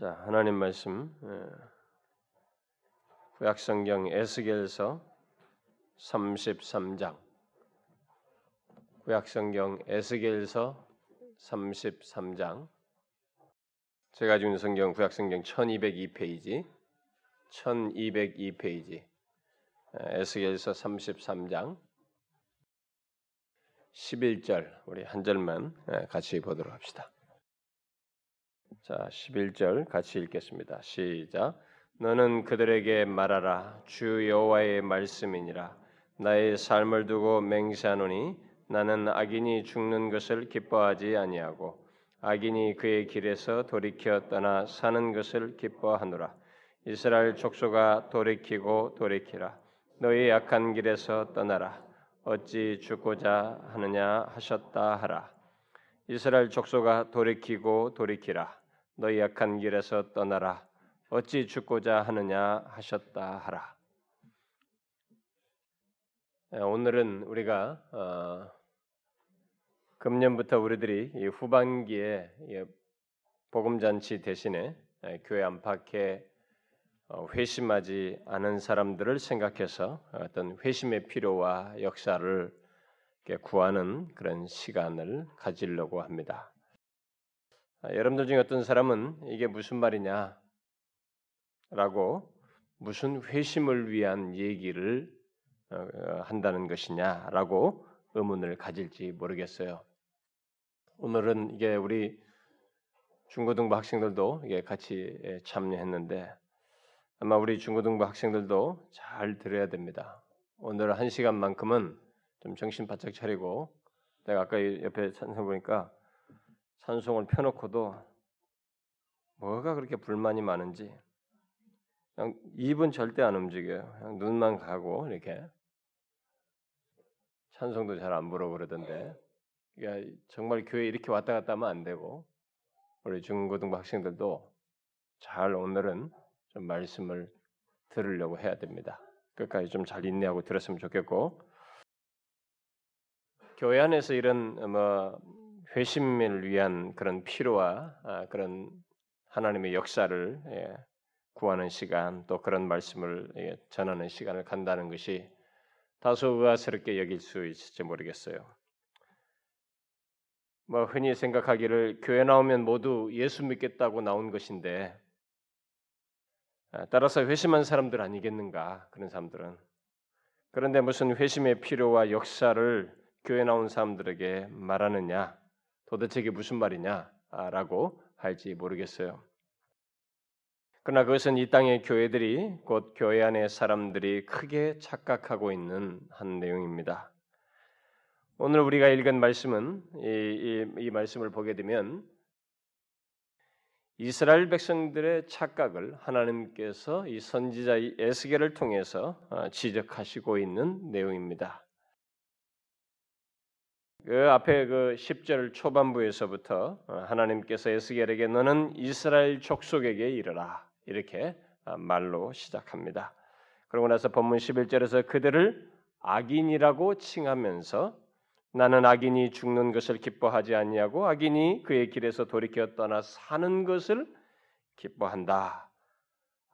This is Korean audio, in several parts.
자, 하나님 말씀. 구약성경 에스겔서 33장. 구약성경 에스겔서 33장. 제가 지금 성경 구약성경 1202페이지. 1202페이지. 에스겔서 33장. 11절 우리 한 절만 같이 보도록 합시다. 자, 11절 같이 읽겠습니다. 시작. 너는 그들에게 말하라. 주 여호와의 말씀이니라. 나의 삶을 두고 맹세하노니 나는 악인이 죽는 것을 기뻐하지 아니하고 악인이 그의 길에서 돌이켜 떠나 사는 것을 기뻐하노라. 이스라엘 족속아 돌이키고 돌이키라. 너희 악한 길에서 떠나라. 어찌 죽고자 하느냐 하셨다 하라. 이스라엘 족속아 돌이키고 돌이키라. 너희 약한 길에서 떠나라. 어찌 죽고자 하느냐 하셨다 하라. 예, 오늘은 우리가 어, 금년부터 우리들이 후반기에 복음 잔치 대신에 예, 교회 안팎에 어, 회심하지 않은 사람들을 생각해서 어떤 회심의 필요와 역사를 구하는 그런 시간을 가지려고 합니다. 아, 여러분들 중에 어떤 사람은 이게 무슨 말이냐? 라고 무슨 회심을 위한 얘기를 어, 어, 한다는 것이냐라고 의문을 가질지 모르겠어요. 오늘은 이게 우리 중고등부 학생들도 이게 같이 예, 참여했는데 아마 우리 중고등부 학생들도 잘 들어야 됩니다. 오늘 한 시간만큼은 좀 정신 바짝 차리고 내가 아까 옆에 찬성 보니까 찬송을 펴놓고도 뭐가 그렇게 불만이 많은지 그냥 입은 절대 안 움직여요. 그냥 눈만 가고 이렇게 찬송도 잘 안 부르고 그러던데 그러니까 정말 교회 이렇게 왔다 갔다 하면 안 되고 우리 중고등부 학생들도 잘 오늘은 좀 말씀을 들으려고 해야 됩니다. 끝까지 좀 잘 인내하고 들었으면 좋겠고 교회 안에서 이런 뭐 회심을 위한 그런 필요와 아, 그런 하나님의 역사를 예, 구하는 시간 또 그런 말씀을 예, 전하는 시간을 간다는 것이 다소 의아스럽게 여길 수 있을지 모르겠어요. 뭐 흔히 생각하기를 교회 나오면 모두 예수 믿겠다고 나온 것인데 아, 따라서 회심한 사람들 아니겠는가 그런 사람들은 그런데 무슨 회심의 필요와 역사를 교회 나온 사람들에게 말하느냐 도대체 이게 무슨 말이냐라고 할지 모르겠어요. 그러나 그것은 이 땅의 교회들이 곧 교회 안의 사람들이 크게 착각하고 있는 한 내용입니다. 오늘 우리가 읽은 말씀은 이, 이, 이 말씀을 보게 되면 이스라엘 백성들의 착각을 하나님께서 이 선지자 에스겔을 통해서 어, 지적하시고 있는 내용입니다. 그 앞에 그 10절 초반부에서부터 어, 하나님께서 에스겔에게 너는 이스라엘 족속에게 이르라 이렇게 어, 말로 시작합니다. 그러고 나서 본문 11절에서 그들을 악인이라고 칭하면서 나는 악인이 죽는 것을 기뻐하지 아니하고 악인이 그의 길에서 돌이켜 떠나 사는 것을 기뻐한다.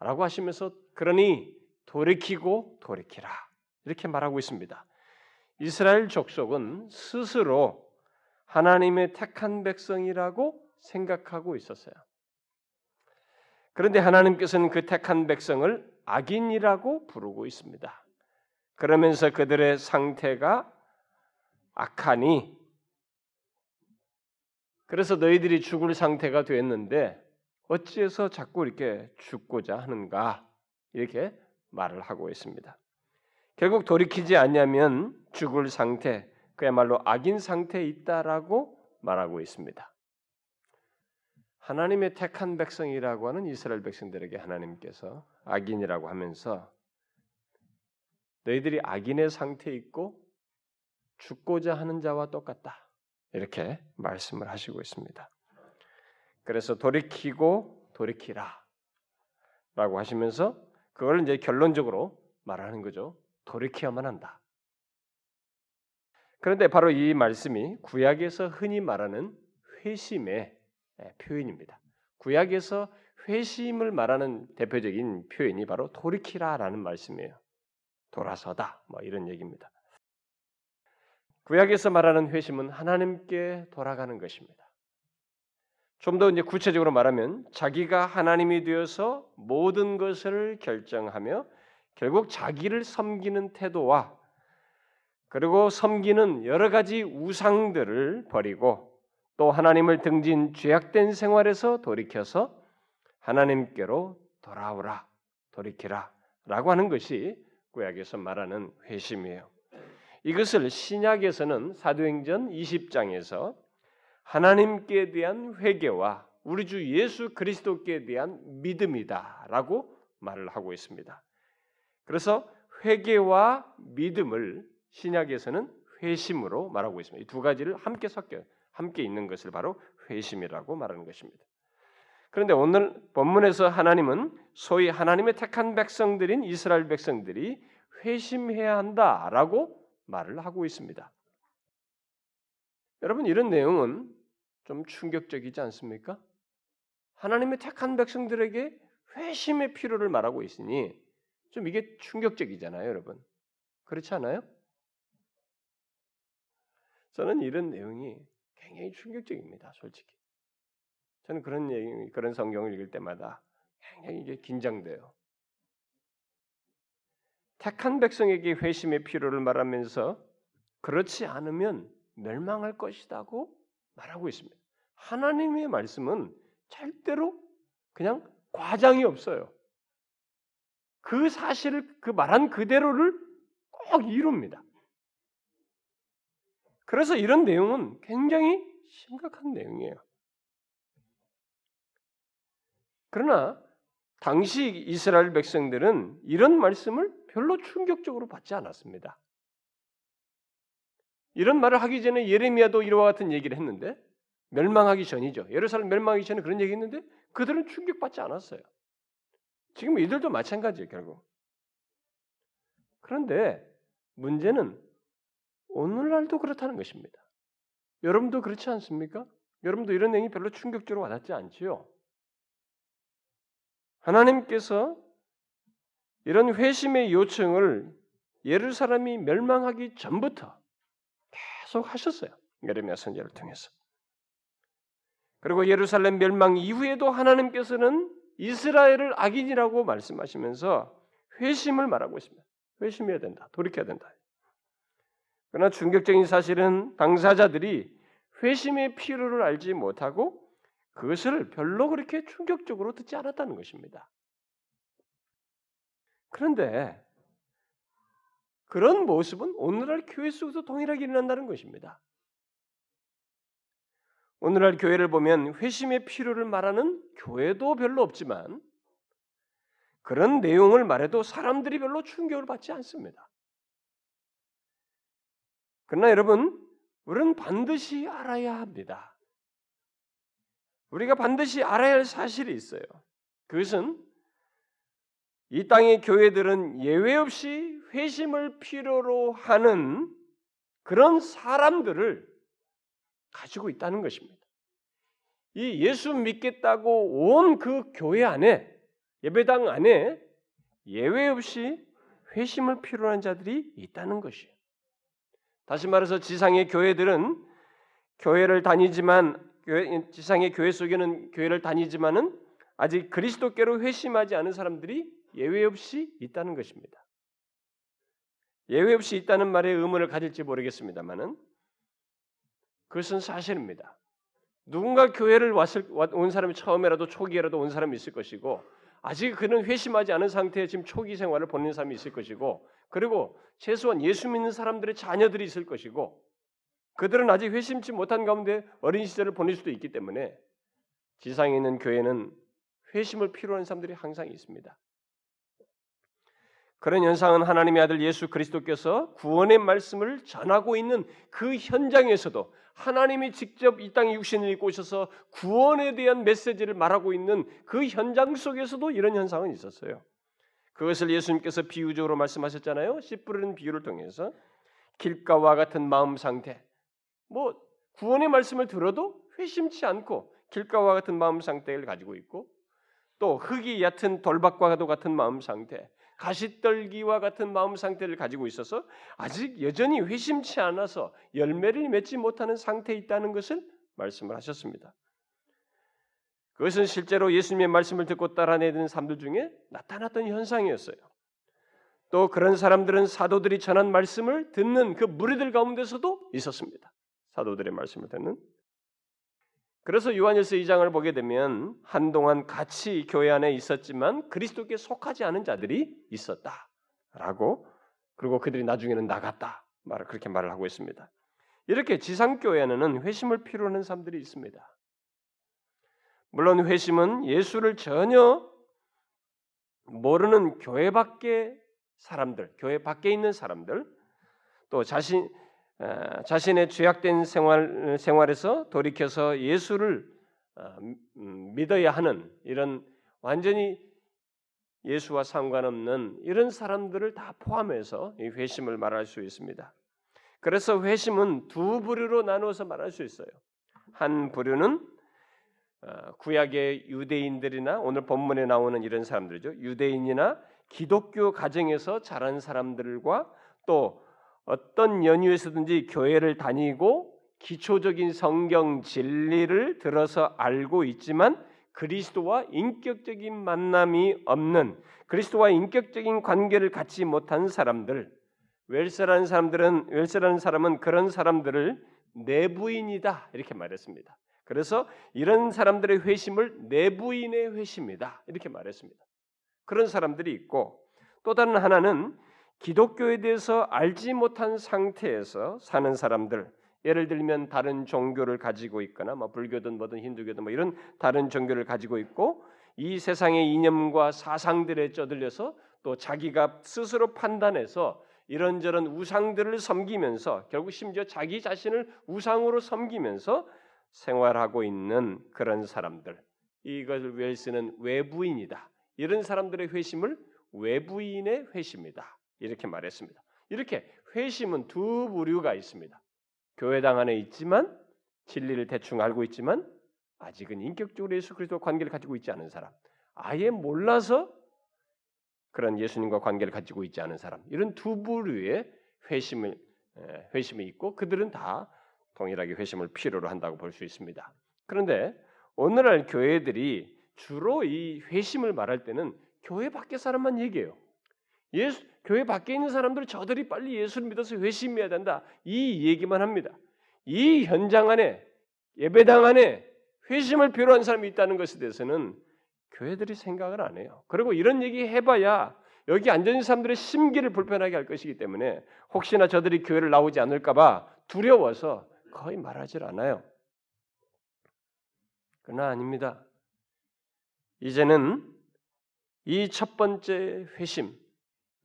라고 하시면서 그러니 돌이키고 돌이키라. 이렇게 말하고 있습니다. 이스라엘 족속은 스스로 하나님의 택한 백성이라고 생각하고 있었어요. 그런데 하나님께서는 그 택한 백성을 악인이라고 부르고 있습니다. 그러면서 그들의 상태가 악하니 그래서 너희들이 죽을 상태가 됐는데 어찌해서 자꾸 이렇게 죽고자 하는가 이렇게 말을 하고 있습니다. 결국 돌이키지 않냐면 죽을 상태, 그야말로 악인 상태에 있다라고 말하고 있습니다. 하나님의 택한 백성이라고 하는 이스라엘 백성들에게 하나님께서 악인이라고 하면서 너희들이 악인의 상태에 있고 죽고자 하는 자와 똑같다. 이렇게 말씀을 하시고 있습니다. 그래서 돌이키고 돌이키라 라고 하시면서 그걸 이제 결론적으로 말하는 거죠. 돌이켜야만 한다. 그런데 바로 이 말씀이 구약에서 흔히 말하는 회심의 표현입니다. 구약에서 회심을 말하는 대표적인 표현이 바로 돌이키라라는 말씀이에요. 돌아서다 뭐 이런 얘기입니다. 구약에서 말하는 회심은 하나님께 돌아가는 것입니다. 좀 더 이제 구체적으로 말하면 자기가 하나님이 되어서 모든 것을 결정하며 결국 자기를 섬기는 태도와 그리고 섬기는 여러 가지 우상들을 버리고 또 하나님을 등진 죄악된 생활에서 돌이켜서 하나님께로 돌아오라, 돌이키라 라고 하는 것이 구약에서 말하는 회심이에요. 이것을 신약에서는 사도행전 20장에서 하나님께 대한 회개와 우리 주 예수 그리스도께 대한 믿음이다라고 말을 하고 있습니다. 그래서 회개와 믿음을 신약에서는 회심으로 말하고 있습니다. 이 두 가지를 함께 섞여 함께 있는 것을 바로 회심이라고 말하는 것입니다. 그런데 오늘 본문에서 하나님은 소위 하나님의 택한 백성들인 이스라엘 백성들이 회심해야 한다라고 말을 하고 있습니다. 여러분 이런 내용은 좀 충격적이지 않습니까? 하나님의 택한 백성들에게 회심의 필요를 말하고 있으니 좀 이게 충격적이잖아요, 여러분. 그렇지 않아요? 저는 이런 내용이 굉장히 충격적입니다, 솔직히. 저는 그런 얘기, 그런 성경을 읽을 때마다 굉장히 이게 긴장돼요. 택한 백성에게 회심의 필요를 말하면서 그렇지 않으면 멸망할 것이라고 말하고 있습니다. 하나님의 말씀은 절대로 그냥 과장이 없어요. 그 사실을 그 말한 그대로를 꼭 이룹니다. 그래서 이런 내용은 굉장히 심각한 내용이에요. 그러나 당시 이스라엘 백성들은 이런 말씀을 별로 충격적으로 받지 않았습니다. 이런 말을 하기 전에 예레미야도 이와 같은 얘기를 했는데 멸망하기 전이죠. 예루살렘 멸망하기 전에 그런 얘기 했는데 그들은 충격받지 않았어요. 지금 이들도 마찬가지예요, 결국. 그런데 문제는 오늘날도 그렇다는 것입니다. 여러분도 그렇지 않습니까? 여러분도 이런 내용이 별로 충격적으로 와닿지 않지요? 하나님께서 이런 회심의 요청을 예루살렘이 멸망하기 전부터 계속 하셨어요. 예레미야 선지자를 통해서. 그리고 예루살렘 멸망 이후에도 하나님께서는 이스라엘을 악인이라고 말씀하시면서 회심을 말하고 있습니다. 회심해야 된다. 돌이켜야 된다. 그러나 충격적인 사실은 당사자들이 회심의 필요를 알지 못하고 그것을 별로 그렇게 충격적으로 듣지 않았다는 것입니다. 그런데 그런 모습은 오늘날 교회 속에서 동일하게 일어난다는 것입니다. 오늘날 교회를 보면 회심의 필요를 말하는 교회도 별로 없지만 그런 내용을 말해도 사람들이 별로 충격을 받지 않습니다. 그러나 여러분, 우리는 반드시 알아야 합니다. 우리가 반드시 알아야 할 사실이 있어요. 그것은 이 땅의 교회들은 예외 없이 회심을 필요로 하는 그런 사람들을 가지고 있다는 것입니다. 이 예수 믿겠다고 온 그 교회 안에 예배당 안에 예외 없이 회심을 필요로 하는 자들이 있다는 것이에요. 다시 말해서 지상의 교회들은 교회를 다니지만 교회, 지상의 교회 속에는 교회를 다니지만은 아직 그리스도께로 회심하지 않은 사람들이 예외 없이 있다는 것입니다. 예외 없이 있다는 말에 의문을 가질지 모르겠습니다만은 그것은 사실입니다. 누군가 교회를 왔을 온 사람이 처음에라도 초기에라도 온 사람이 있을 것이고 아직 그는 회심하지 않은 상태에 지금 초기 생활을 보내는 사람이 있을 것이고 그리고 최소한 예수 믿는 사람들의 자녀들이 있을 것이고 그들은 아직 회심치 못한 가운데 어린 시절을 보낼 수도 있기 때문에 지상에 있는 교회는 회심을 필요한 사람들이 항상 있습니다. 그런 현상은 하나님의 아들 예수 그리스도께서 구원의 말씀을 전하고 있는 그 현장에서도 하나님이 직접 이 땅에 육신을 입고 오셔서 구원에 대한 메시지를 말하고 있는 그 현장 속에서도 이런 현상은 있었어요. 그것을 예수님께서 비유적으로 말씀하셨잖아요. 씨 뿌리는 비유를 통해서 길가와 같은 마음 상태. 뭐 구원의 말씀을 들어도 회심치 않고 길가와 같은 마음 상태를 가지고 있고 또 흙이 얕은 돌박과도 같은 마음 상태, 가시떨기와 같은 마음 상태를 가지고 있어서 아직 여전히 회심치 않아서 열매를 맺지 못하는 상태에 있다는 것을 말씀을 하셨습니다. 그것은 실제로 예수님의 말씀을 듣고 따라내는 사람들 중에 나타났던 현상이었어요. 또 그런 사람들은 사도들이 전한 말씀을 듣는 그 무리들 가운데서도 있었습니다. 사도들의 말씀을 듣는. 그래서 요한일서 2장을 보게 되면 한동안 같이 교회 안에 있었지만 그리스도께 속하지 않은 자들이 있었다라고 그리고 그들이 나중에는 나갔다 말을 그렇게 말을 하고 있습니다. 이렇게 지상 교회에는 회심을 필요로 하는 사람들이 있습니다. 물론 회심은 예수를 전혀 모르는 교회 밖의 사람들, 교회 밖에 있는 사람들, 또 자신 자신의 죄악된 생활 생활에서 돌이켜서 예수를 어, 음, 믿어야 하는 이런 완전히 예수와 상관없는 이런 사람들을 다 포함해서 이 회심을 말할 수 있습니다. 그래서 회심은 두 부류로 나누어서 말할 수 있어요. 한 부류는 어, 구약의 유대인들이나 오늘 본문에 나오는 이런 사람들이죠. 유대인이나 기독교 가정에서 자란 사람들과 또 어떤 연유에서든지 교회를 다니고 기초적인 성경 진리를 들어서 알고 있지만 그리스도와 인격적인 만남이 없는 그리스도와 인격적인 관계를 갖지 못한 사람들 웰스라는 사람들은 웰스라는 사람은 그런 사람들을 내부인이다 이렇게 말했습니다. 그래서 이런 사람들의 회심을 내부인의 회심이다 이렇게 말했습니다. 그런 사람들이 있고 또 다른 하나는 기독교에 대해서 알지 못한 상태에서 사는 사람들 예를 들면 다른 종교를 가지고 있거나 뭐 불교든 뭐든 힌두교든 뭐 이런 다른 종교를 가지고 있고 이 세상의 이념과 사상들에 쩌들려서 또 자기가 스스로 판단해서 이런저런 우상들을 섬기면서 결국 심지어 자기 자신을 우상으로 섬기면서 생활하고 있는 그런 사람들 이것을 웰스는 외부인이다. 이런 사람들의 회심을 외부인의 회심이다. 이렇게 말했습니다. 이렇게 회심은 두 부류가 있습니다. 교회당 안에 있지만 진리를 대충 알고 있지만 아직은 인격적으로 예수 그리스도 관계를 가지고 있지 않은 사람, 아예 몰라서 그런 예수님과 관계를 가지고 있지 않은 사람, 이런 두 부류의 회심을 회심이 있고 그들은 다 동일하게 회심을 필요로 한다고 볼 수 있습니다. 그런데 오늘날 교회들이 주로 이 회심을 말할 때는 교회 밖의 사람만 얘기해요. 예수, 교회 밖에 있는 사람들 저들이 빨리 예수를 믿어서 회심해야 된다. 이 얘기만 합니다. 이 현장 안에 예배당 안에 회심을 필요한 사람이 있다는 것에 대해서는 교회들이 생각을 안 해요. 그리고 이런 얘기 해봐야 여기 앉아 있는 사람들의 심기를 불편하게 할 것이기 때문에 혹시나 저들이 교회를 나오지 않을까봐 두려워서 거의 말하질 않아요. 그러나 아닙니다. 이제는 이 첫 번째 회심,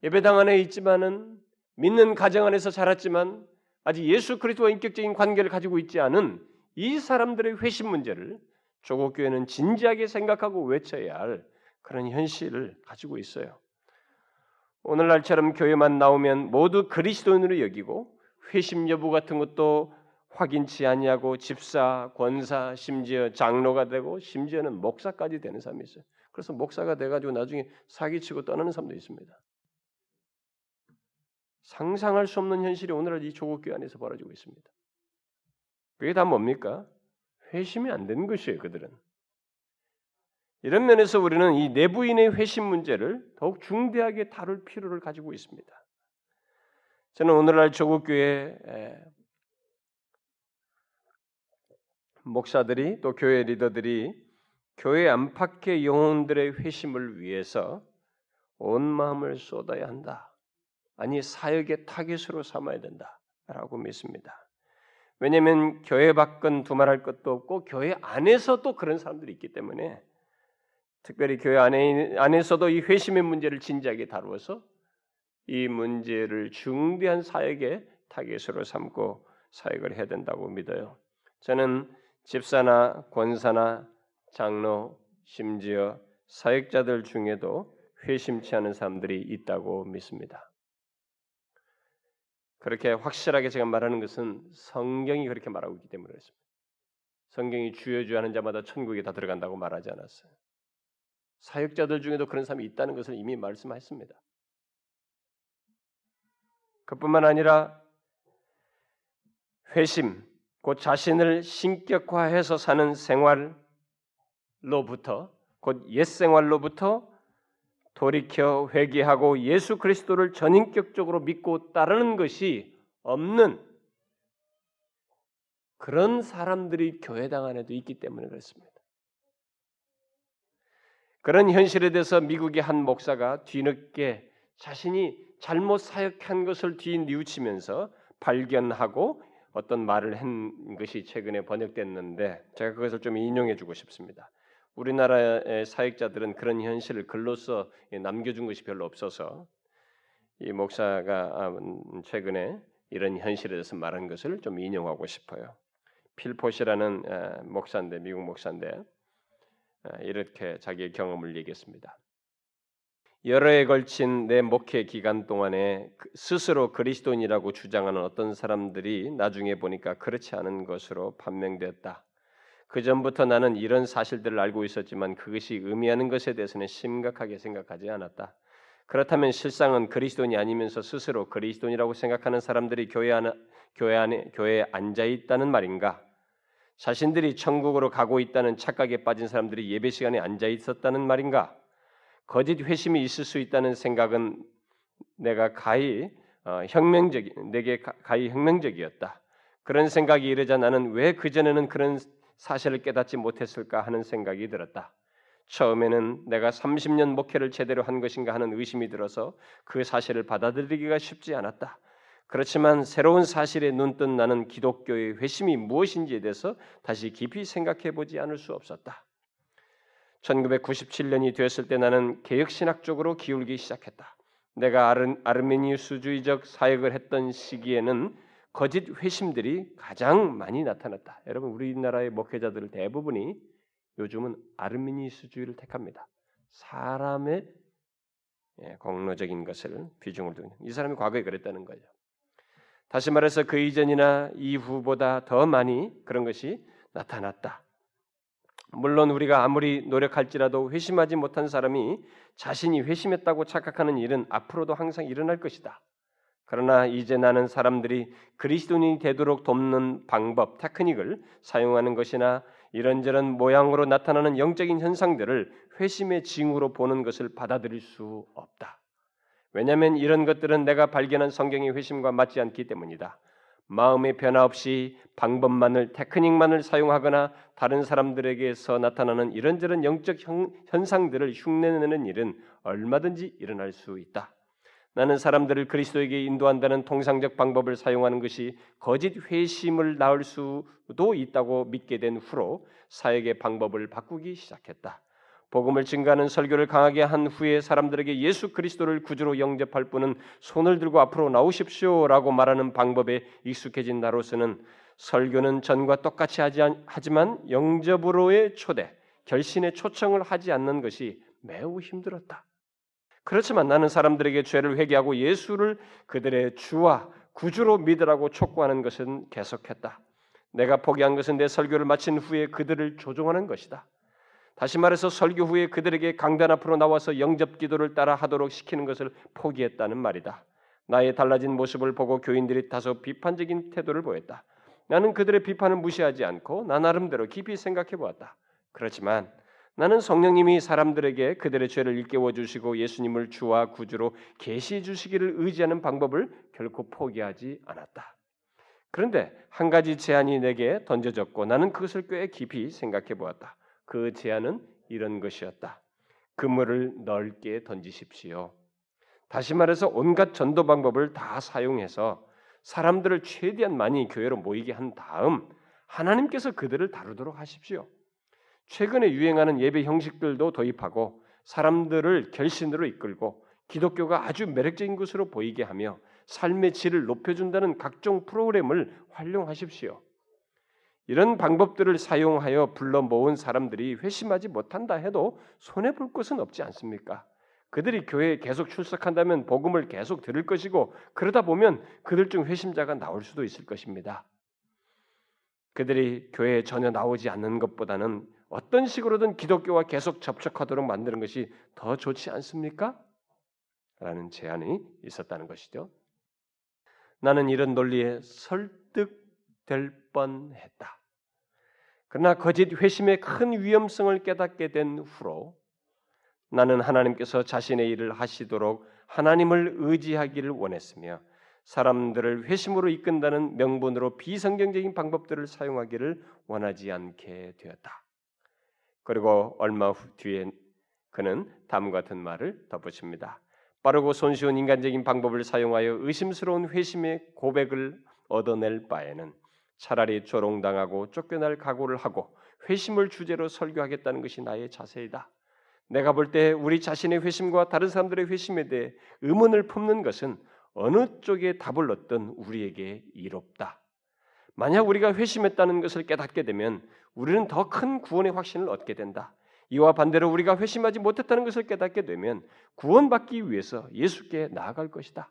예배당 안에 있지만은 믿는 가정 안에서 자랐지만 아직 예수 그리스도와 인격적인 관계를 가지고 있지 않은 이 사람들의 회심 문제를 조국 교회는 진지하게 생각하고 외쳐야 할 그런 현실을 가지고 있어요. 오늘날처럼 교회만 나오면 모두 그리스도인으로 여기고 회심 여부 같은 것도 확인치 아니하고 집사, 권사, 심지어 장로가 되고 심지어는 목사까지 되는 사람이 있어요. 그래서 목사가 돼가지고 나중에 사기치고 떠나는 사람도 있습니다. 상상할 수 없는 현실이 오늘날 이 조국 교회 안에서 벌어지고 있습니다. 그게 다 뭡니까? 회심이 안 되는 것이에요, 그들은. 이런 면에서 우리는 이 내부인의 회심 문제를 더욱 중대하게 다룰 필요를 가지고 있습니다. 저는 오늘날 조국교회 목사들이 또 교회 리더들이 교회 안팎의 영혼들의 회심을 위해서 온 마음을 쏟아야 한다. 아니 사역의 타겟으로 삼아야 된다라고 믿습니다. 왜냐하면 교회 밖은 두말할 것도 없고 교회 안에서 도 그런 사람들이 있기 때문에 특별히 교회 안에 안에서도 이 회심의 문제를 진지하게 다루어서 이 문제를 중대한 사역의 타겟으로 삼고 사역을 해야 된다고 믿어요. 저는 집사나 권사나 장로 심지어 사역자들 중에도 회심치 않은 사람들이 있다고 믿습니다. 그렇게 확실하게 제가 말하는 것은 성경이 그렇게 말하고 있기 때문에 그렇습니다. 성경이 주여 주여 하는 자마다 천국에 다 들어간다고 말하지 않았어요. 사역자들 중에도 그런 사람이 있다는 것을 이미 말씀했습니다. 그뿐만 아니라 회심, 곧 자신을 신격화해서 사는 생활로부터 곧 옛 생활로부터 돌이켜 회개하고 예수 그리스도를 전인격적으로 믿고 따르는 것이 없는 그런 사람들이 교회당 안에도 있기 때문에 그렇습니다. 그런 현실에 대해서 미국의 한 목사가 뒤늦게 자신이 잘못 사역한 것을 뒤뉘우치면서 발견하고 어떤 말을 한 것이 최근에 번역됐는데 제가 그것을 좀 인용해 주고 싶습니다. 우리나라의 사역자들은 그런 현실을 글로써 남겨준 것이 별로 없어서 이 목사가 아, 최근에 이런 현실에 대해서 말한 것을 좀 인용하고 싶어요. 필포시라는 목사인데 미국 목사인데 이렇게 자기의 경험을 얘기했습니다. 여러 해 걸친 내 목회 기간 동안에 그 스스로 그리스도인이라고 주장하는 어떤 사람들이 나중에 보니까 그렇지 않은 것으로 판명됐다. 그 전부터 나는 이런 사실들을 알고 있었지만 그것이 의미하는 것에 대해서는 심각하게 생각하지 않았다. 그렇다면 실상은 그리스도인이 아니면서 스스로 그리스도인이라고 생각하는 사람들이 교회 안에 교회 안에 교회에 앉아 있다는 말인가? 자신들이 천국으로 가고 있다는 착각에 빠진 사람들이 예배 시간에 앉아 있었다는 말인가? 거짓 회심이 있을 수 있다는 생각은 내가 가히 어, 혁명적 내게 가히 혁명적이었다. 그런 생각이 이르자 나는 왜 그전에는 그런 사실을 깨닫지 못했을까 하는 생각이 들었다. 처음에는 내가 30년 목회를 제대로 한 것인가 하는 의심이 들어서 그 사실을 받아들이기가 쉽지 않았다. 그렇지만 새로운 사실에 눈뜬 나는 기독교의 회심이 무엇인지에 대해서 다시 깊이 생각해 보지 않을 수 없었다. 1997년이 되었을 때 나는 개혁신학 쪽으로 기울기 시작했다. 내가 아르, 아르메니우스주의적 사역을 했던 시기에는 거짓 회심들이 가장 많이 나타났다. 여러분 우리나라의 목회자들 대부분이 요즘은 아르메니우스주의를 택합니다. 사람의 예, 공로적인 것을 비중을 두는 이 사람이 과거에 그랬다는 거죠. 다시 말해서 그 이전이나 이후보다 더 많이 그런 것이 나타났다. 물론 우리가 아무리 노력할지라도 회심하지 못한 사람이 자신이 회심했다고 착각하는 일은 앞으로도 항상 일어날 것이다. 그러나 이제 나는 사람들이 그리스도인이 되도록 돕는 방법, 테크닉을 사용하는 것이나 이런저런 모양으로 나타나는 영적인 현상들을 회심의 징후로 보는 것을 받아들일 수 없다. 왜냐하면 이런 것들은 내가 발견한 성경의 회심과 맞지 않기 때문이다. 마음의 변화 없이 방법만을 테크닉만을 사용하거나 다른 사람들에게서 나타나는 이런저런 영적 현상들을 흉내내는 일은 얼마든지 일어날 수 있다. 나는 사람들을 그리스도에게 인도한다는 통상적 방법을 사용하는 것이 거짓 회심을 낳을 수도 있다고 믿게 된 후로 사역의 방법을 바꾸기 시작했다. 복음을 증가하는 설교를 강하게 한 후에 사람들에게 예수 그리스도를 구주로 영접할 분은 손을 들고 앞으로 나오십시오라고 말하는 방법에 익숙해진 나로서는 설교는 전과 똑같이 하지 하지만 영접으로의 초대, 결신의 초청을 하지 않는 것이 매우 힘들었다. 그렇지 만 나는 사람들에게 죄를 회개하고 예수를 그들의 주와 구주로 믿으라고 촉구하는 것은 계속했다. 내가 포기한 것은 내 설교를 마친 후에 그들을 조종하는 것이다. 다시 말해서 설교 후에 그들에게 강단 앞으로 나와서 영접 기도를 따라 하도록 시키는 것을 포기했다는 말이다. 나의 달라진 모습을 보고 교인들이 다소 비판적인 태도를 보였다. 나는 그들의 비판을 무시하지 않고 나 나름대로 깊이 생각해 보았다. 그렇지만 나는 성령님이 사람들에게 그들의 죄를 일깨워 주시고 예수님을 주와 구주로 계시해 주시기를 의지하는 방법을 결코 포기하지 않았다. 그런데 한 가지 제안이 내게 던져졌고 나는 그것을 꽤 깊이 생각해 보았다. 그 제안은 이런 것이었다. 그물을 넓게 던지십시오. 다시 말해서 온갖 전도 방법을 다 사용해서 사람들을 최대한 많이 교회로 모이게 한 다음 하나님께서 그들을 다루도록 하십시오. 최근에 유행하는 예배 형식들도 도입하고 사람들을 결신으로 이끌고 기독교가 아주 매력적인 것으로 보이게 하며 삶의 질을 높여준다는 각종 프로그램을 활용하십시오. 이런 방법들을 사용하여 불러 모은 사람들이 회심하지 못한다 해도 손해 볼 것은 없지 않습니까? 그들이 교회에 계속 출석한다면 복음을 계속 들을 것이고 그러다 보면 그들 중 회심자가 나올 수도 있을 것입니다. 그들이 교회에 전혀 나오지 않는 것보다는 어떤 식으로든 기독교와 계속 접촉하도록 만드는 것이 더 좋지 않습니까? 라는 제안이 있었다는 것이죠. 나는 이런 논리에 설득될 뻔했다. 그러나 거짓 회심의 큰 위험성을 깨닫게 된 후로 나는 하나님께서 자신의 일을 하시도록 하나님을 의지하기를 원했으며 사람들을 회심으로 이끈다는 명분으로 비성경적인 방법들을 사용하기를 원하지 않게 되었다. 그리고 얼마 후 뒤에 그는 다음과 같은 말을 덧붙입니다. 빠르고 손쉬운 인간적인 방법을 사용하여 의심스러운 회심의 고백을 얻어낼 바에는 차라리 조롱당하고 쫓겨날 각오를 하고 회심을 주제로 설교하겠다는 것이 나의 자세이다. 내가 볼 때 우리 자신의 회심과 다른 사람들의 회심에 대해 의문을 품는 것은 어느 쪽에 답을 얻든 우리에게 이롭다. 만약 우리가 회심했다는 것을 깨닫게 되면 우리는 더 큰 구원의 확신을 얻게 된다. 이와 반대로 우리가 회심하지 못했다는 것을 깨닫게 되면 구원받기 위해서 예수께 나아갈 것이다.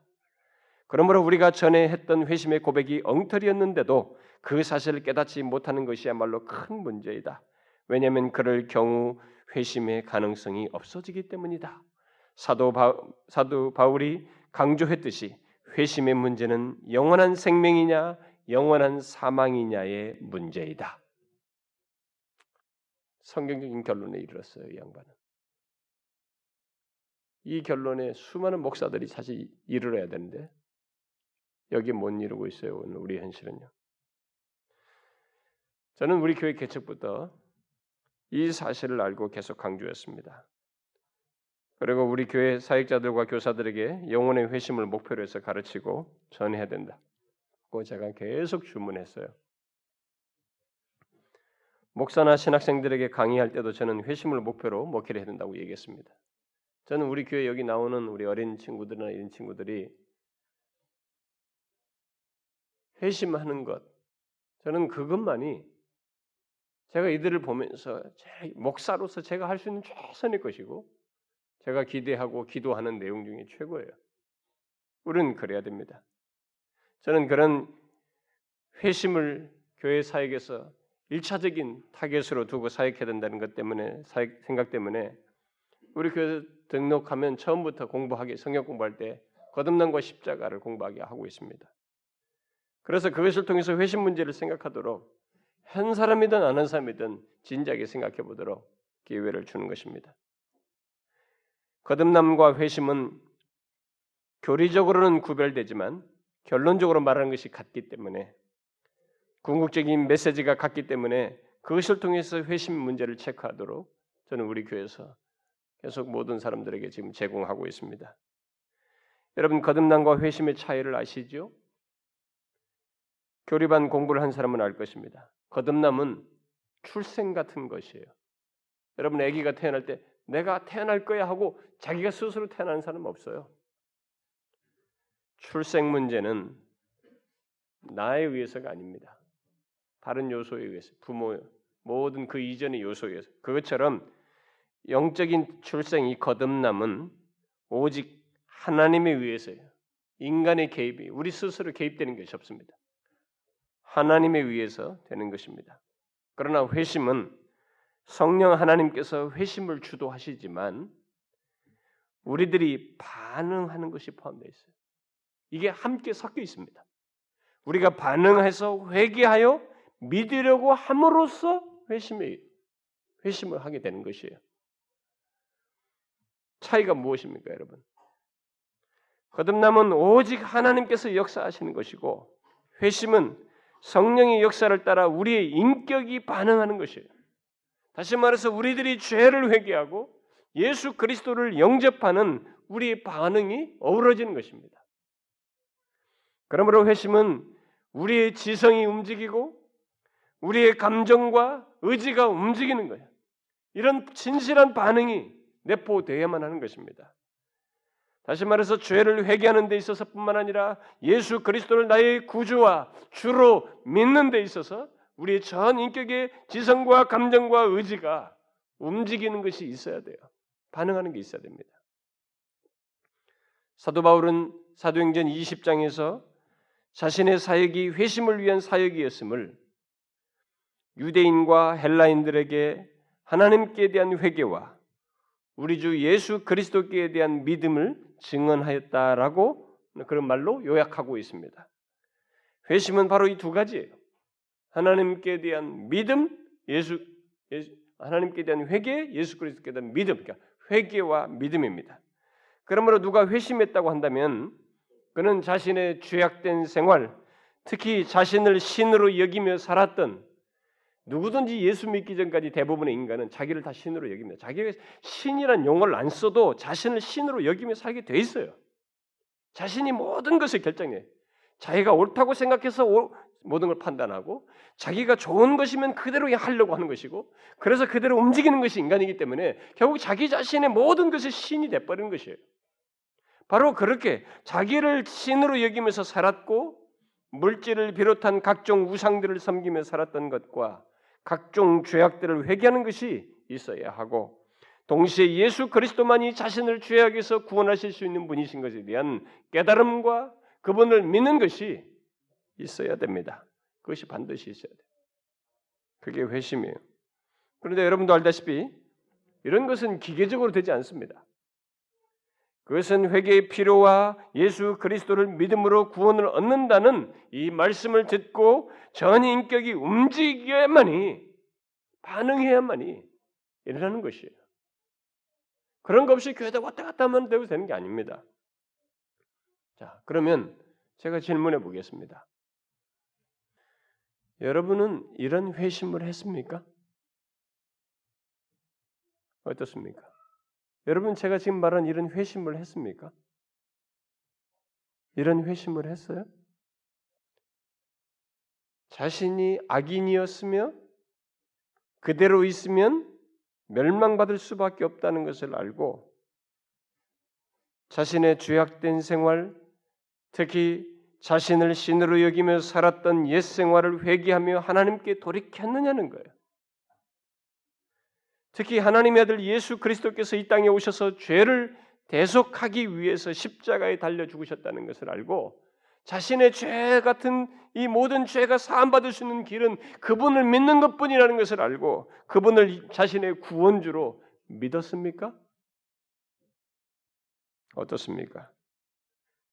그러므로 우리가 전에 했던 회심의 고백이 엉터리였는데도 그 사실을 깨닫지 못하는 것이야말로 큰 문제이다. 왜냐하면 그럴 경우 회심의 가능성이 없어지기 때문이다. 사도, 바, 사도 바울이 강조했듯이 회심의 문제는 영원한 생명이냐 영원한 사망이냐의 문제이다. 성경적인 결론에 이르렀어요. 이 양반은. 이 결론에 수많은 목사들이 사실 이르러야 되는데 여기 못 이루고 있어요. 오늘 우리 현실은요. 저는 우리 교회 개척부터 이 사실을 알고 계속 강조했습니다. 그리고 우리 교회 사역자들과 교사들에게 영혼의 회심을 목표로 해서 가르치고 전해야 된다. 고 제가 계속 주문했어요. 목사나 신학생들에게 강의할 때도 저는 회심을 목표로 목회를 해야 된다고 얘기했습니다. 저는 우리 교회 여기 나오는 우리 어린 친구들이나 이런 친구들이 회심하는 것, 저는 그것만이 제가 이들을 보면서 목사로서 제가 할 수 있는 최선의 것이고 제가 기대하고 기도하는 내용 중에 최고예요. 우리는 그래야 됩니다. 저는 그런 회심을 교회 사역에서 일차적인 타겟으로 두고 사역해야 된다는 것 때문에 사역 생각 때문에 우리 교회 등록하면 처음부터 공부하게 성경 공부할 때 거듭남과 십자가를 공부하게 하고 있습니다. 그래서 그것을 통해서 회심 문제를 생각하도록 한 사람이든 아는 사람이든 진지하게 생각해 보도록 기회를 주는 것입니다. 거듭남과 회심은 교리적으로는 구별되지만 결론적으로 말하는 것이 같기 때문에 궁극적인 메시지가 같기 때문에 그것을 통해서 회심 문제를 체크하도록 저는 우리 교회에서 계속 모든 사람들에게 지금 제공하고 있습니다. 여러분 거듭남과 회심의 차이를 아시죠? 교리반 공부를 한 사람은 알 것입니다. 거듭남은 출생 같은 것이에요. 여러분 아기가 태어날 때 내가 태어날 거야 하고 자기가 스스로 태어나는 사람은 없어요. 출생 문제는 나에 의해서가 아닙니다. 다른 요소에 의해서 부모 모든 그 이전의 요소에 의해서 그것처럼 영적인 출생 이 거듭남은 오직 하나님에 의해서예요. 인간의 개입이 우리 스스로 개입되는 것이 없습니다. 하나님에 의해서 되는 것입니다. 그러나 회심은 성령 하나님께서 회심을 주도하시지만 우리들이 반응하는 것이 포함되어 있어요. 이게 함께 섞여 있습니다. 우리가 반응해서 회개하여 믿으려고 함으로써 회심에 회심을 하게 되는 것이에요. 차이가 무엇입니까, 여러분? 거듭남은 오직 하나님께서 역사하시는 것이고 회심은 성령의 역사를 따라 우리의 인격이 반응하는 것이에요. 다시 말해서 우리들이 죄를 회개하고 예수 그리스도를 영접하는 우리의 반응이 어우러지는 것입니다. 그러므로 회심은 우리의 지성이 움직이고 우리의 감정과 의지가 움직이는 거예요. 이런 진실한 반응이 내포되어야만 하는 것입니다. 다시 말해서 죄를 회개하는 데 있어서뿐만 아니라 예수 그리스도를 나의 구주와 주로 믿는 데 있어서 우리의 전 인격의 지성과 감정과 의지가 움직이는 것이 있어야 돼요. 반응하는 게 있어야 됩니다. 사도 바울은 사도행전 20장에서 자신의 사역이 회심을 위한 사역이었음을 유대인과 헬라인들에게 하나님께 대한 회개와 우리 주 예수 그리스도께 대한 믿음을 증언하였다라고 그런 말로 요약하고 있습니다. 회심은 바로 이 두 가지예요. 하나님께 대한 믿음, 예수, 예수 하나님께 대한 회개, 예수 그리스도께 대한 믿음, 그러니까 회개와 믿음입니다. 그러므로 누가 회심했다고 한다면 그는 자신의 죄악된 생활, 특히 자신을 신으로 여기며 살았던 누구든지 예수 믿기 전까지 대부분의 인간은 자기를 다 신으로 여깁니다. 자기가 신이란 용어를 안 써도 자신을 신으로 여기며 살게 돼 있어요. 자신이 모든 것을 결정해. 자기가 옳다고 생각해서 모든 걸 판단하고 자기가 좋은 것이면 그대로 하려고 하는 것이고 그래서 그대로 움직이는 것이 인간이기 때문에 결국 자기 자신의 모든 것이 신이 돼버리는 것이에요. 바로 그렇게 자기를 신으로 여기면서 살았고 물질을 비롯한 각종 우상들을 섬기며 살았던 것과 각종 죄악들을 회개하는 것이 있어야 하고 동시에 예수 그리스도만이 자신을 죄악에서 구원하실 수 있는 분이신 것에 대한 깨달음과 그분을 믿는 것이 있어야 됩니다. 그것이 반드시 있어야 돼요. 그게 회심이에요. 그런데 여러분도 알다시피 이런 것은 기계적으로 되지 않습니다. 그것은 회개의 필요와 예수 그리스도를 믿음으로 구원을 얻는다는 이 말씀을 듣고 전 인격이 움직여야만이 반응해야만이 일어나는 것이에요. 그런 것 없이 교회에 왔다 갔다 하면 되는 게 아닙니다. 자, 그러면 제가 질문해 보겠습니다. 여러분은 이런 회심을 했습니까? 어떻습니까? 여러분 제가 지금 말한 이런 회심을 했습니까? 이런 회심을 했어요? 자신이 악인이었으며 그대로 있으면 멸망받을 수밖에 없다는 것을 알고 자신의 죄악된 생활, 특히 자신을 신으로 여기며 살았던 옛 생활을 회개하며 하나님께 돌이켰느냐는 거예요. 특히 하나님의 아들 예수 그리스도께서 이 땅에 오셔서 죄를 대속하기 위해서 십자가에 달려 죽으셨다는 것을 알고 자신의 죄 같은 이 모든 죄가 사함받을 수 있는 길은 그분을 믿는 것뿐이라는 것을 알고 그분을 자신의 구원주로 믿었습니까? 어떻습니까?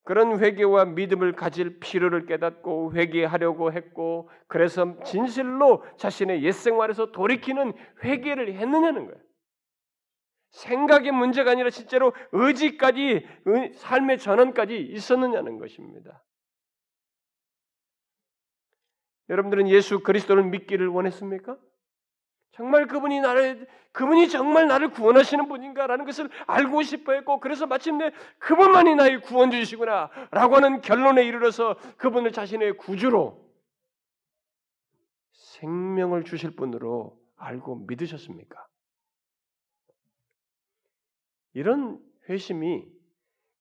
그런 회개와 믿음을 가질 필요를 깨닫고 회개하려고 했고 그래서 진실로 자신의 옛 생활에서 돌이키는 회개를 했느냐는 거예요. 생각의 문제가 아니라 실제로 의지까지 삶의 전환까지 있었느냐는 것입니다. 여러분들은 예수 그리스도를 믿기를 원했습니까? 정말 그분이 나를 그분이 정말 나를 구원하시는 분인가라는 것을 알고 싶어했고 그래서 마침내 그분만이 나의 구원주시구나라고 하는 결론에 이르러서 그분을 자신의 구주로 생명을 주실 분으로 알고 믿으셨습니까? 이런 회심이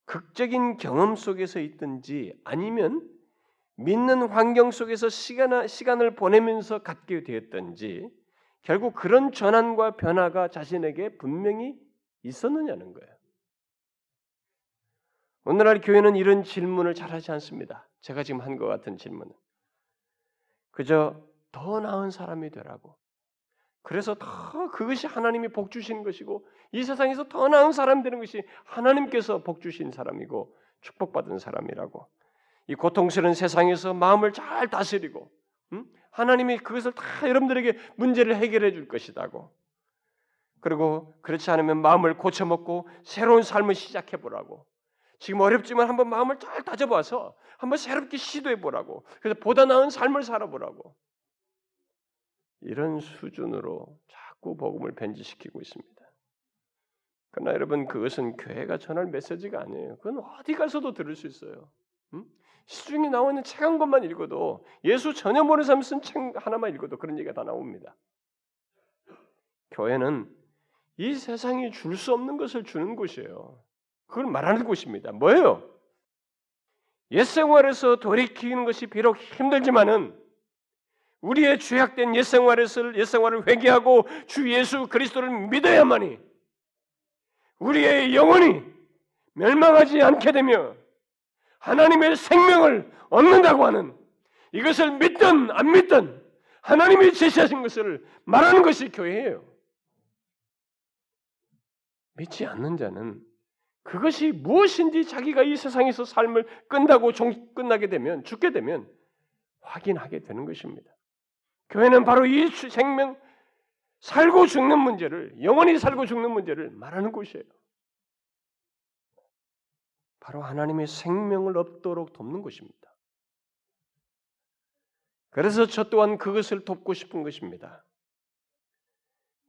극적인 경험 속에서 있든지 아니면 믿는 환경 속에서 시간, 시간을 보내면서 갖게 되었든지 결국 그런 전환과 변화가 자신에게 분명히 있었느냐는 거예요. 오늘날 교회는 이런 질문을 잘 하지 않습니다. 제가 지금 한 것 같은 질문은 그저 더 나은 사람이 되라고. 그래서 더 그것이 하나님이 복 주신 것이고 이 세상에서 더 나은 사람 되는 것이 하나님께서 복 주신 사람이고 축복받은 사람이라고. 이 고통스러운 세상에서 마음을 잘 다스리고 음? 하나님이 그것을 다 여러분들에게 문제를 해결해 줄 것이다고. 그리고 그렇지 않으면 마음을 고쳐먹고 새로운 삶을 시작해 보라고. 지금 어렵지만 한번 마음을 잘 다져봐서 한번 새롭게 시도해 보라고. 그래서 보다 나은 삶을 살아보라고. 이런 수준으로 자꾸 복음을 변질시키고 있습니다. 그러나 여러분 그것은 교회가 전할 메시지가 아니에요. 그건 어디 가서도 들을 수 있어요. 음? 시중에 나와 있는 책 한 권만 읽어도 예수 전혀 모르는 사람 쓴 책 하나만 읽어도 그런 얘기가 다 나옵니다. 교회는 이 세상이 줄 수 없는 것을 주는 곳이에요. 그걸 말하는 곳입니다. 뭐예요? 옛 생활에서 돌이키는 것이 비록 힘들지만은 우리의 죄악된 옛 생활에서 옛 생활을 회개하고 주 예수 그리스도를 믿어야만이 우리의 영혼이 멸망하지 않게 되며 하나님의 생명을 얻는다고 하는 이것을 믿든 안 믿든 하나님이 제시하신 것을 말하는 것이 교회예요. 믿지 않는 자는 그것이 무엇인지 자기가 이 세상에서 삶을 끝나고 종, 끝나게 되면 죽게 되면 확인하게 되는 것입니다. 교회는 바로 이 생명 살고 죽는 문제를 영원히 살고 죽는 문제를 말하는 곳이에요. 바로 하나님의 생명을 얻도록 돕는 것입니다. 그래서 저 또한 그것을 돕고 싶은 것입니다.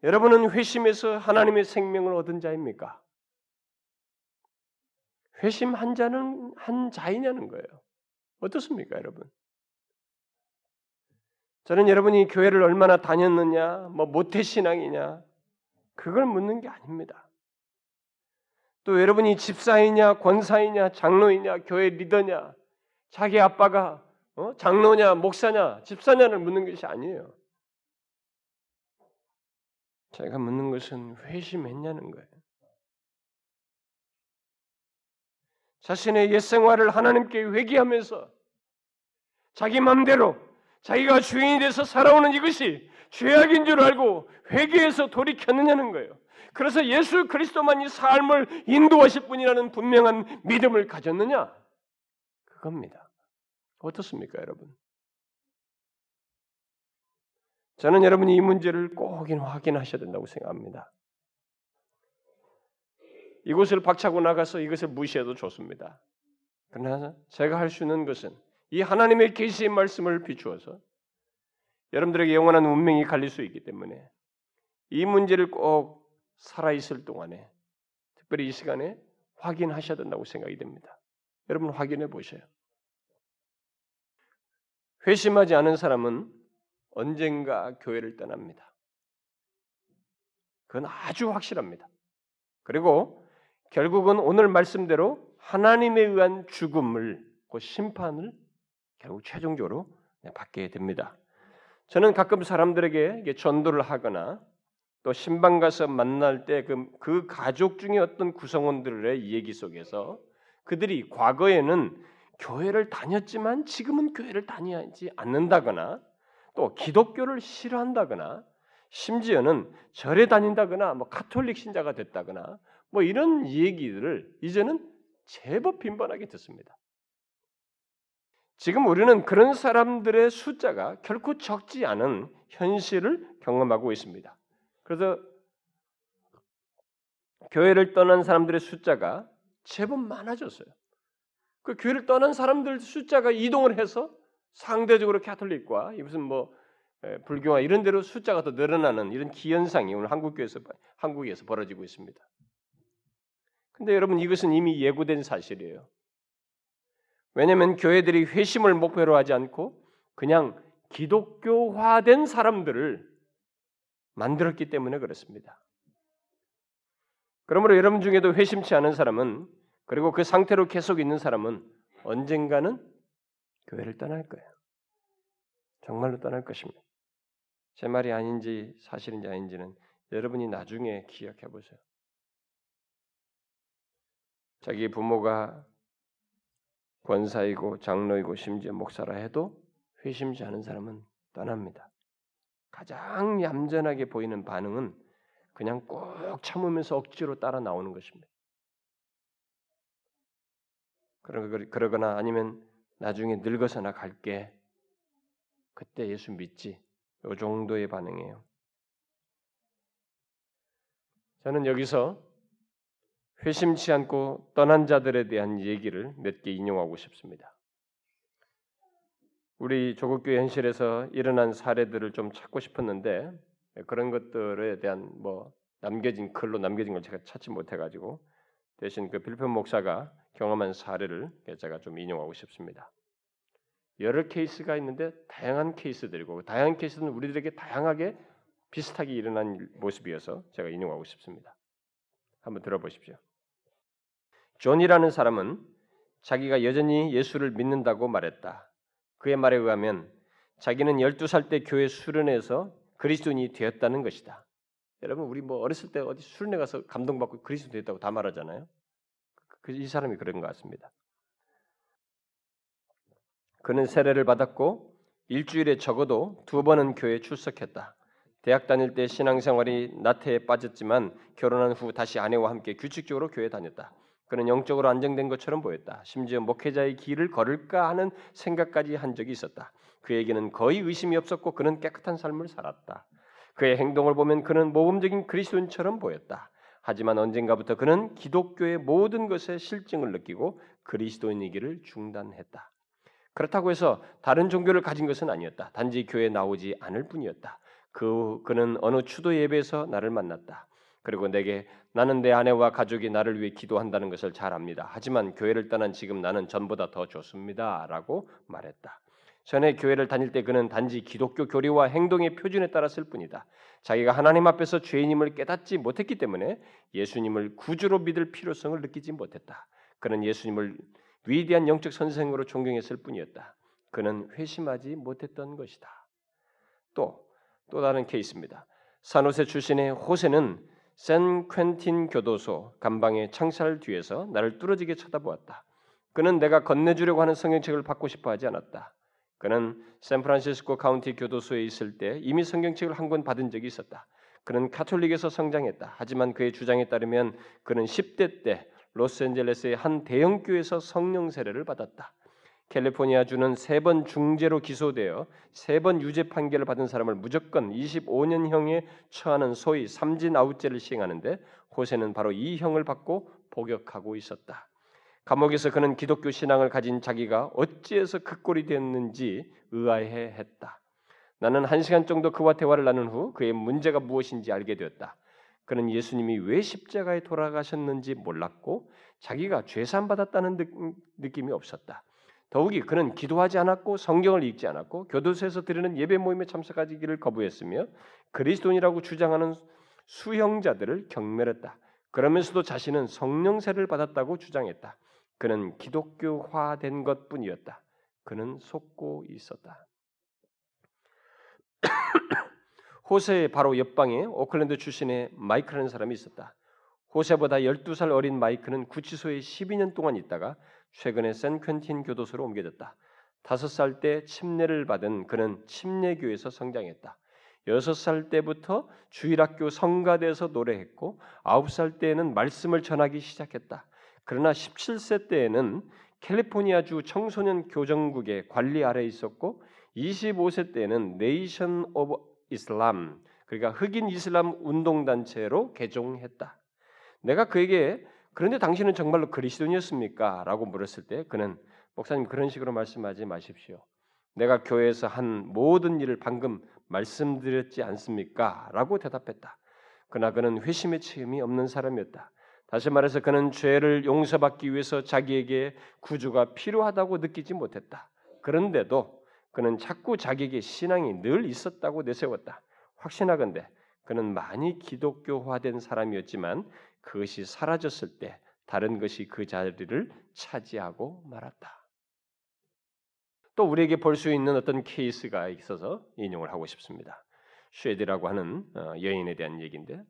여러분은 회심에서 하나님의 생명을 얻은 자입니까? 회심 한 자는 한 자이냐는 거예요. 어떻습니까, 여러분? 저는 여러분이 교회를 얼마나 다녔느냐, 뭐 모태신앙이냐, 그걸 묻는 게 아닙니다. 또 여러분이 집사이냐, 권사이냐, 장로이냐, 교회 리더냐, 자기 아빠가 어? 장로냐, 목사냐, 집사냐를 묻는 것이 아니에요. 제가 묻는 것은 회심했냐는 거예요. 자신의 옛 생활을 하나님께 회개하면서 자기 마음대로 자기가 주인이 돼서 살아오는 이것이 죄악인 줄 알고 회개해서 돌이켰느냐는 거예요. 그래서 예수 그리스도만이 삶을 인도하실 분이라는 분명한 믿음을 가졌느냐? 그겁니다. 어떻습니까, 여러분? 저는 여러분이 이 문제를 꼭 확인하셔야 된다고 생각합니다. 이곳을 박차고 나가서 이것을 무시해도 좋습니다. 그러나 제가 할 수 있는 것은 이 하나님의 계시의 말씀을 비추어서 여러분들에게 영원한 운명이 갈릴 수 있기 때문에 이 문제를 꼭 살아있을 동안에 특별히 이 시간에 확인하셔야 된다고 생각이 됩니다. 여러분 확인해 보셔요. 회심하지 않은 사람은 언젠가 교회를 떠납니다. 그건 아주 확실합니다. 그리고 결국은 오늘 말씀대로 하나님에 의한 죽음을 그 심판을 결국 최종적으로 받게 됩니다. 저는 가끔 사람들에게 전도를 하거나 또 신방 가서 만날 때그 그 가족 중에 어떤 구성원들의 얘기 속에서 그들이 과거에는 교회를 다녔지만 지금은 교회를 다니지 않는다거나 또 기독교를 싫어한다거나 심지어는 절에 다닌다거나 뭐 카톨릭 신자가 됐다거나 뭐 이런 얘기들을 이제는 제법 빈번하게 듣습니다. 지금 우리는 그런 사람들의 숫자가 결코 적지 않은 현실을 경험하고 있습니다. 그래서 교회를 떠난 사람들의 숫자가 제법 많아졌어요. 그 교회를 떠난 사람들 숫자가 이동을 해서 상대적으로 캐톨릭과 무슨 뭐 불교와 이런 데로 숫자가 더 늘어나는 이런 기현상이 오늘 한국교회에서 한국에서 벌어지고 있습니다. 근데 여러분 이것은 이미 예고된 사실이에요. 왜냐하면 교회들이 회심을 목표로 하지 않고 그냥 기독교화된 사람들을 만들었기 때문에 그렇습니다. 그러므로 여러분 중에도 회심치 않은 사람은 그리고 그 상태로 계속 있는 사람은 언젠가는 교회를 떠날 거예요. 정말로 떠날 것입니다. 제 말이 아닌지 사실인지 아닌지는 여러분이 나중에 기억해 보세요. 자기 부모가 권사이고 장로이고 심지어 목사라 해도 회심지 않은 사람은 떠납니다. 가장 얌전하게 보이는 반응은 그냥 꼭 참으면서 억지로 따라 나오는 것입니다. 그러거나 아니면 나중에 늙어서 나 갈게. 그때 예수 믿지. 이 정도의 반응이에요. 저는 여기서 회심치 않고 떠난 자들에 대한 얘기를 몇 개 인용하고 싶습니다. 우리 조국교회 현실에서 일어난 사례들을 좀 찾고 싶었는데 그런 것들에 대한 뭐 남겨진 글로 남겨진 걸 제가 찾지 못해가지고 대신 그 빌편 목사가 경험한 사례를 제가 좀 인용하고 싶습니다. 여러 케이스가 있는데 다양한 케이스들이고 다양한 케이스는 우리들에게 다양하게 비슷하게 일어난 모습이어서 제가 인용하고 싶습니다. 한번 들어보십시오. 존이라는 사람은 자기가 여전히 예수를 믿는다고 말했다. 그의 말에 의하면 자기는 12살 때 교회 수련회에서 그리스도인이 되었다는 것이다. 여러분 우리 뭐 어렸을 때 어디 수련회 가서 감동받고 그리스도 됐다고 다 말하잖아요. 그, 이 사람이 그런 것 같습니다. 그는 세례를 받았고 일주일에 적어도 두 번은 교회에 출석했다. 대학 다닐 때 신앙생활이 나태에 빠졌지만 결혼한 후 다시 아내와 함께 규칙적으로 교회 다녔다. 그는 영적으로 안정된 것처럼 보였다. 심지어 목회자의 길을 걸을까 하는 생각까지 한 적이 있었다. 그에게는 거의 의심이 없었고 그는 깨끗한 삶을 살았다. 그의 행동을 보면 그는 모범적인 그리스도인처럼 보였다. 하지만 언젠가부터 그는 기독교의 모든 것에 실증을 느끼고 그리스도인이기를 중단했다. 그렇다고 해서 다른 종교를 가진 것은 아니었다. 단지 교회에 나오지 않을 뿐이었다. 그 그는 어느 추도 예배에서 나를 만났다. 그리고 내게 나는 내 아내와 가족이 나를 위해 기도한다는 것을 잘 압니다. 하지만 교회를 떠난 지금 나는 전보다 더 좋습니다라고 말했다. 전에 교회를 다닐 때 그는 단지 기독교 교리와 행동의 표준에 따랐을 뿐이다. 자기가 하나님 앞에서 죄인임을 깨닫지 못했기 때문에 예수님을 구주로 믿을 필요성을 느끼지 못했다. 그는 예수님을 위대한 영적 선생으로 존경했을 뿐이었다. 그는 회심하지 못했던 것이다. 또, 또 다른 케이스입니다. 산호세 출신의 호세는 샌 퀸틴 교도소 감방의 창살 뒤에서 나를 뚫어지게 쳐다보았다. 그는 내가 건네주려고 하는 성경책을 받고 싶어 하지 않았다. 그는 샌프란시스코 카운티 교도소에 있을 때 이미 성경책을 한 권 받은 적이 있었다. 그는 카톨릭에서 성장했다. 하지만 그의 주장에 따르면 그는 10대 때 로스앤젤레스의 한 대형 교회에서 성령 세례를 받았다. 캘리포니아 주는 세 번 중재로 기소되어 세 번 유죄 판결을 받은 사람을 무조건 25년형에 처하는 소위 삼진 아웃제를 시행하는데 호세는 바로 이 형을 받고 복역하고 있었다. 감옥에서 그는 기독교 신앙을 가진 자기가 어찌해서 그 꼴이 되었는지 의아해 했다. 나는 한 시간 정도 그와 대화를 나눈 후 그의 문제가 무엇인지 알게 되었다. 그는 예수님이 왜 십자가에 돌아가셨는지 몰랐고 자기가 죄산 받았다는 느낌이 없었다. 더욱이 그는 기도하지 않았고 성경을 읽지 않았고 교도소에서 드리는 예배 모임에 참석하기를 거부했으며 그리스도인이라고 주장하는 수형자들을 경멸했다. 그러면서도 자신은 성령세를 받았다고 주장했다. 그는 기독교화된 것뿐이었다. 그는 속고 있었다. 호세의 바로 옆방에 오클랜드 출신의 마이크라는 사람이 있었다. 호세보다 12살 어린 마이크는 구치소에 12년 동안 있다가 최근에 샌퀸틴 교도소로 옮겨졌다. 5살 때 침례를 받은 그는 침례교에서 성장했다. 6살 때부터 주일학교 성가대에서 노래했고 9살 때에는 말씀을 전하기 시작했다. 그러나 17세 때에는 캘리포니아주 청소년 교정국의 관리 아래 있었고 25세 때에는 Nation of 이슬람 그러니까 흑인 이슬람 운동 단체로 개종했다. 내가 그에게 그런데 당신은 정말로 그리스도인이었습니까? 라고 물었을 때 그는 목사님 그런 식으로 말씀하지 마십시오. 내가 교회에서 한 모든 일을 방금 말씀드렸지 않습니까? 라고 대답했다. 그러나 그는 회심의 체험이 없는 사람이었다. 다시 말해서 그는 죄를 용서받기 위해서 자기에게 구주가 필요하다고 느끼지 못했다. 그런데도 그는 자꾸 자기에게 신앙이 늘 있었다고 내세웠다. 확신하건대 그는 많이 기독교화된 사람이었지만 그것이 사라졌을 때 다른 것이 그 자리를 차지하고 말았다. 또 우리에게 볼 수 있는 어떤 케이스가 있어서 인용을 하고 싶습니다. 쉐디라고 하는 어, 여인에 대한 얘기인데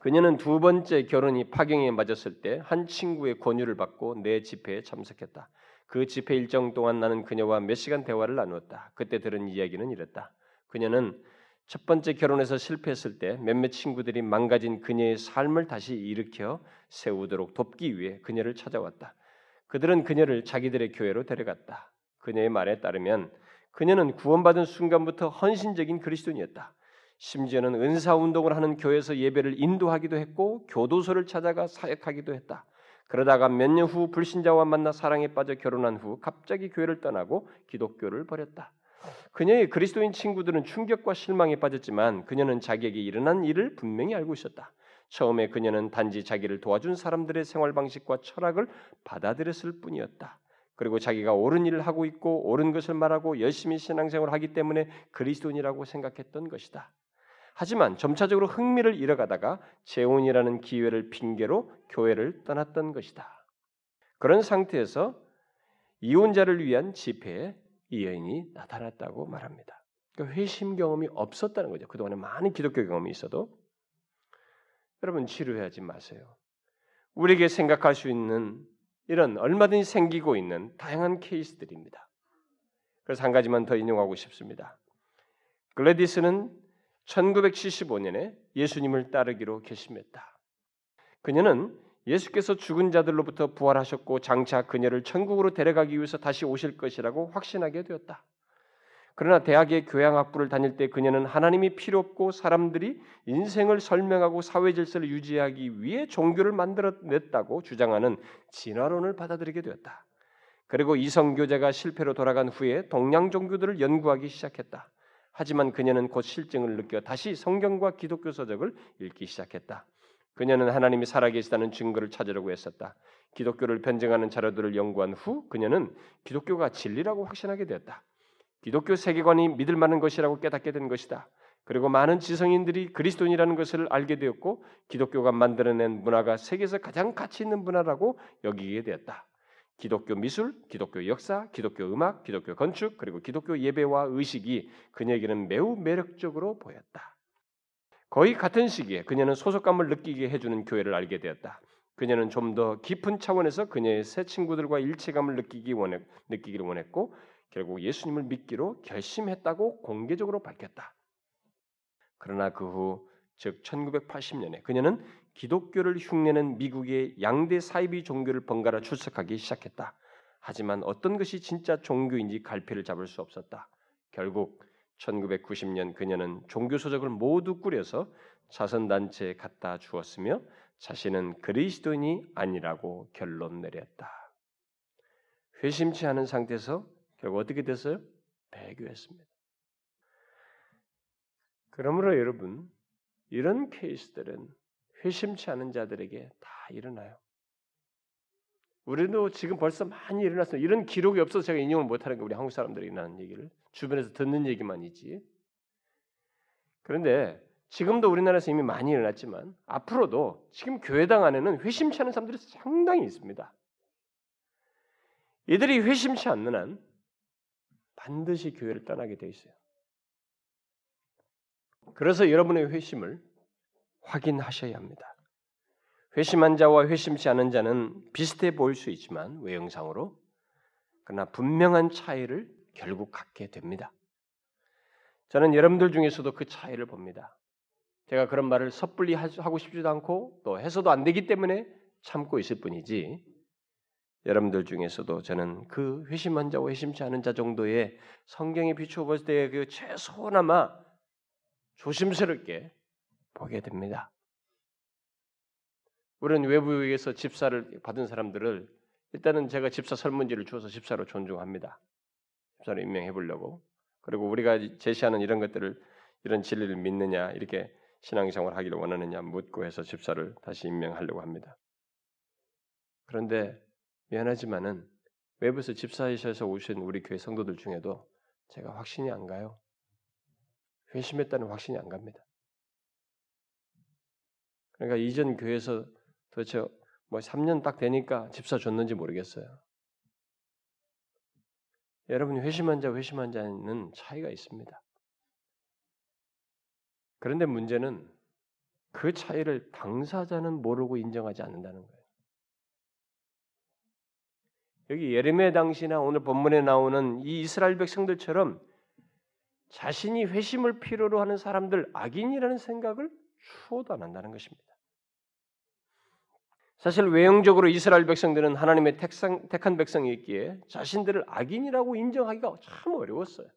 그녀는 두 번째 결혼이 파경에 맞았을 때 한 친구의 권유를 받고 내 집회에 참석했다. 그 집회 일정 동안 나는 그녀와 몇 시간 대화를 나누었다. 그때 들은 이야기는 이랬다. 그녀는 첫 번째 결혼에서 실패했을 때 몇몇 친구들이 망가진 그녀의 삶을 다시 일으켜 세우도록 돕기 위해 그녀를 찾아왔다. 그들은 그녀를 자기들의 교회로 데려갔다. 그녀의 말에 따르면 그녀는 구원받은 순간부터 헌신적인 그리스도인이었다. 심지어는 은사 운동을 하는 교회에서 예배를 인도하기도 했고 교도소를 찾아가 사역하기도 했다. 그러다가 몇 년 후 불신자와 만나 사랑에 빠져 결혼한 후 갑자기 교회를 떠나고 기독교를 버렸다. 그녀의 그리스도인 친구들은 충격과 실망에 빠졌지만 그녀는 자기에게 일어난 일을 분명히 알고 있었다. 처음에 그녀는 단지 자기를 도와준 사람들의 생활 방식과 철학을 받아들였을 뿐이었다. 그리고 자기가 옳은 일을 하고 있고 옳은 것을 말하고 열심히 신앙생활을 하기 때문에 그리스도인이라고 생각했던 것이다. 하지만 점차적으로 흥미를 잃어가다가 재혼이라는 기회를 핑계로 교회를 떠났던 것이다. 그런 상태에서 이혼자를 위한 집회에 이 여인이 나타났다고 말합니다. 그러니까 회심 경험이 없었다는 거죠. 그동안에 많은 기독교 경험이 있어도 여러분 치료하지 마세요. 우리에게 생각할 수 있는 이런 얼마든지 생기고 있는 다양한 케이스들입니다. 그래서 한 가지만 더 인용하고 싶습니다. 글래디스는 1975년에 예수님을 따르기로 결심했다. 그녀는 예수께서 죽은 자들로부터 부활하셨고 장차 그녀를 천국으로 데려가기 위해서 다시 오실 것이라고 확신하게 되었다. 그러나 대학의 교양학부를 다닐 때 그녀는 하나님이 필요 없고 사람들이 인생을 설명하고 사회 질서를 유지하기 위해 종교를 만들어냈다고 주장하는 진화론을 받아들이게 되었다. 그리고 이성교제가 실패로 돌아간 후에 동양 종교들을 연구하기 시작했다. 하지만 그녀는 곧 실증을 느껴 다시 성경과 기독교 서적을 읽기 시작했다. 그녀는 하나님이 살아계시다는 증거를 찾으려고 했었다. 기독교를 변증하는 자료들을 연구한 후 그녀는 기독교가 진리라고 확신하게 되었다. 기독교 세계관이 믿을 만한 것이라고 깨닫게 된 것이다. 그리고 많은 지성인들이 그리스도인이라는 것을 알게 되었고 기독교가 만들어낸 문화가 세계에서 가장 가치 있는 문화라고 여기게 되었다. 기독교 미술, 기독교 역사, 기독교 음악, 기독교 건축, 그리고 기독교 예배와 의식이 그녀에게는 매우 매력적으로 보였다. 거의 같은 시기에 그녀는 소속감을 느끼게 해주는 교회를 알게 되었다. 그녀는 좀 더 깊은 차원에서 그녀의 새 친구들과 일체감을 느끼기 원했, 느끼기를 원했고 결국 예수님을 믿기로 결심했다고 공개적으로 밝혔다. 그러나 그 후, 즉 1980년에 그녀는 기독교를 흉내낸 미국의 양대 사이비 종교를 번갈아 출석하기 시작했다. 하지만 어떤 것이 진짜 종교인지 갈피를 잡을 수 없었다. 결국 1990년 그녀는 종교 소적을 모두 꾸려서 자선 단체에 갖다 주었으며 자신은 그리스도인이 아니라고 결론 내렸다. 회심치 않은 상태에서 결국 어떻게 됐어요? 배교했습니다. 그러므로 여러분 이런 케이스들은 회심치 않은 자들에게 다 일어나요. 우리도 지금 벌써 많이 일어났어요. 이런 기록이 없어서 제가 인용을 못하는 게 우리 한국 사람들이 일어나는 얘기를 주변에서 듣는 얘기만이지. 그런데 지금도 우리나라에서 이미 많이 일어났지만 앞으로도 지금 교회당 안에는 회심치 않은 사람들이 상당히 있습니다. 이들이 회심치 않는 한 반드시 교회를 떠나게 돼 있어요. 그래서 여러분의 회심을 확인하셔야 합니다. 회심한 자와 회심치 않은 자는 비슷해 보일 수 있지만 외형상으로 그러나 분명한 차이를 결국 갖게 됩니다. 저는 여러분들 중에서도 그 차이를 봅니다. 제가 그런 말을 섣불리 하고 싶지도 않고 또 해서도 안 되기 때문에 참고 있을 뿐이지 여러분들 중에서도 저는 그 회심한 자와 회심치 않은 자 정도의 성경에 비추어 볼때그 최소나마 조심스럽게 보게 됩니다. 우리는 외부에서 집사를 받은 사람들을 일단은 제가 집사 설문지를 주어서 집사로 존중합니다. 집사로 임명해 보려고. 그리고 우리가 제시하는 이런 것들을 이런 진리를 믿느냐 이렇게 신앙생활 하기를 원하느냐 묻고 해서 집사를 다시 임명하려고 합니다. 그런데 미안하지만은 외부에서 집사이셔서 오신 우리 교회 성도들 중에도 제가 확신이 안 가요. 회심했다는 확신이 안 갑니다. 그러니까 이전 교회에서 도대체 뭐 3년 딱 되니까 집사 줬는지 모르겠어요. 여러분이 회심한 자, 회심한 자는 차이가 있습니다. 그런데 문제는 그 차이를 당사자는 모르고 인정하지 않는다는 거예요. 여기 예레미야 당시나 오늘 본문에 나오는 이 이스라엘 백성들처럼 자신이 회심을 필요로 하는 사람들 악인이라는 생각을 추호도 안 한다는 것입니다. 사실 외형적으로 이스라엘 백성들은 하나님의 택상, 택한 백성이었기에 자신들을 악인이라고 인정하기가 참 어려웠어요.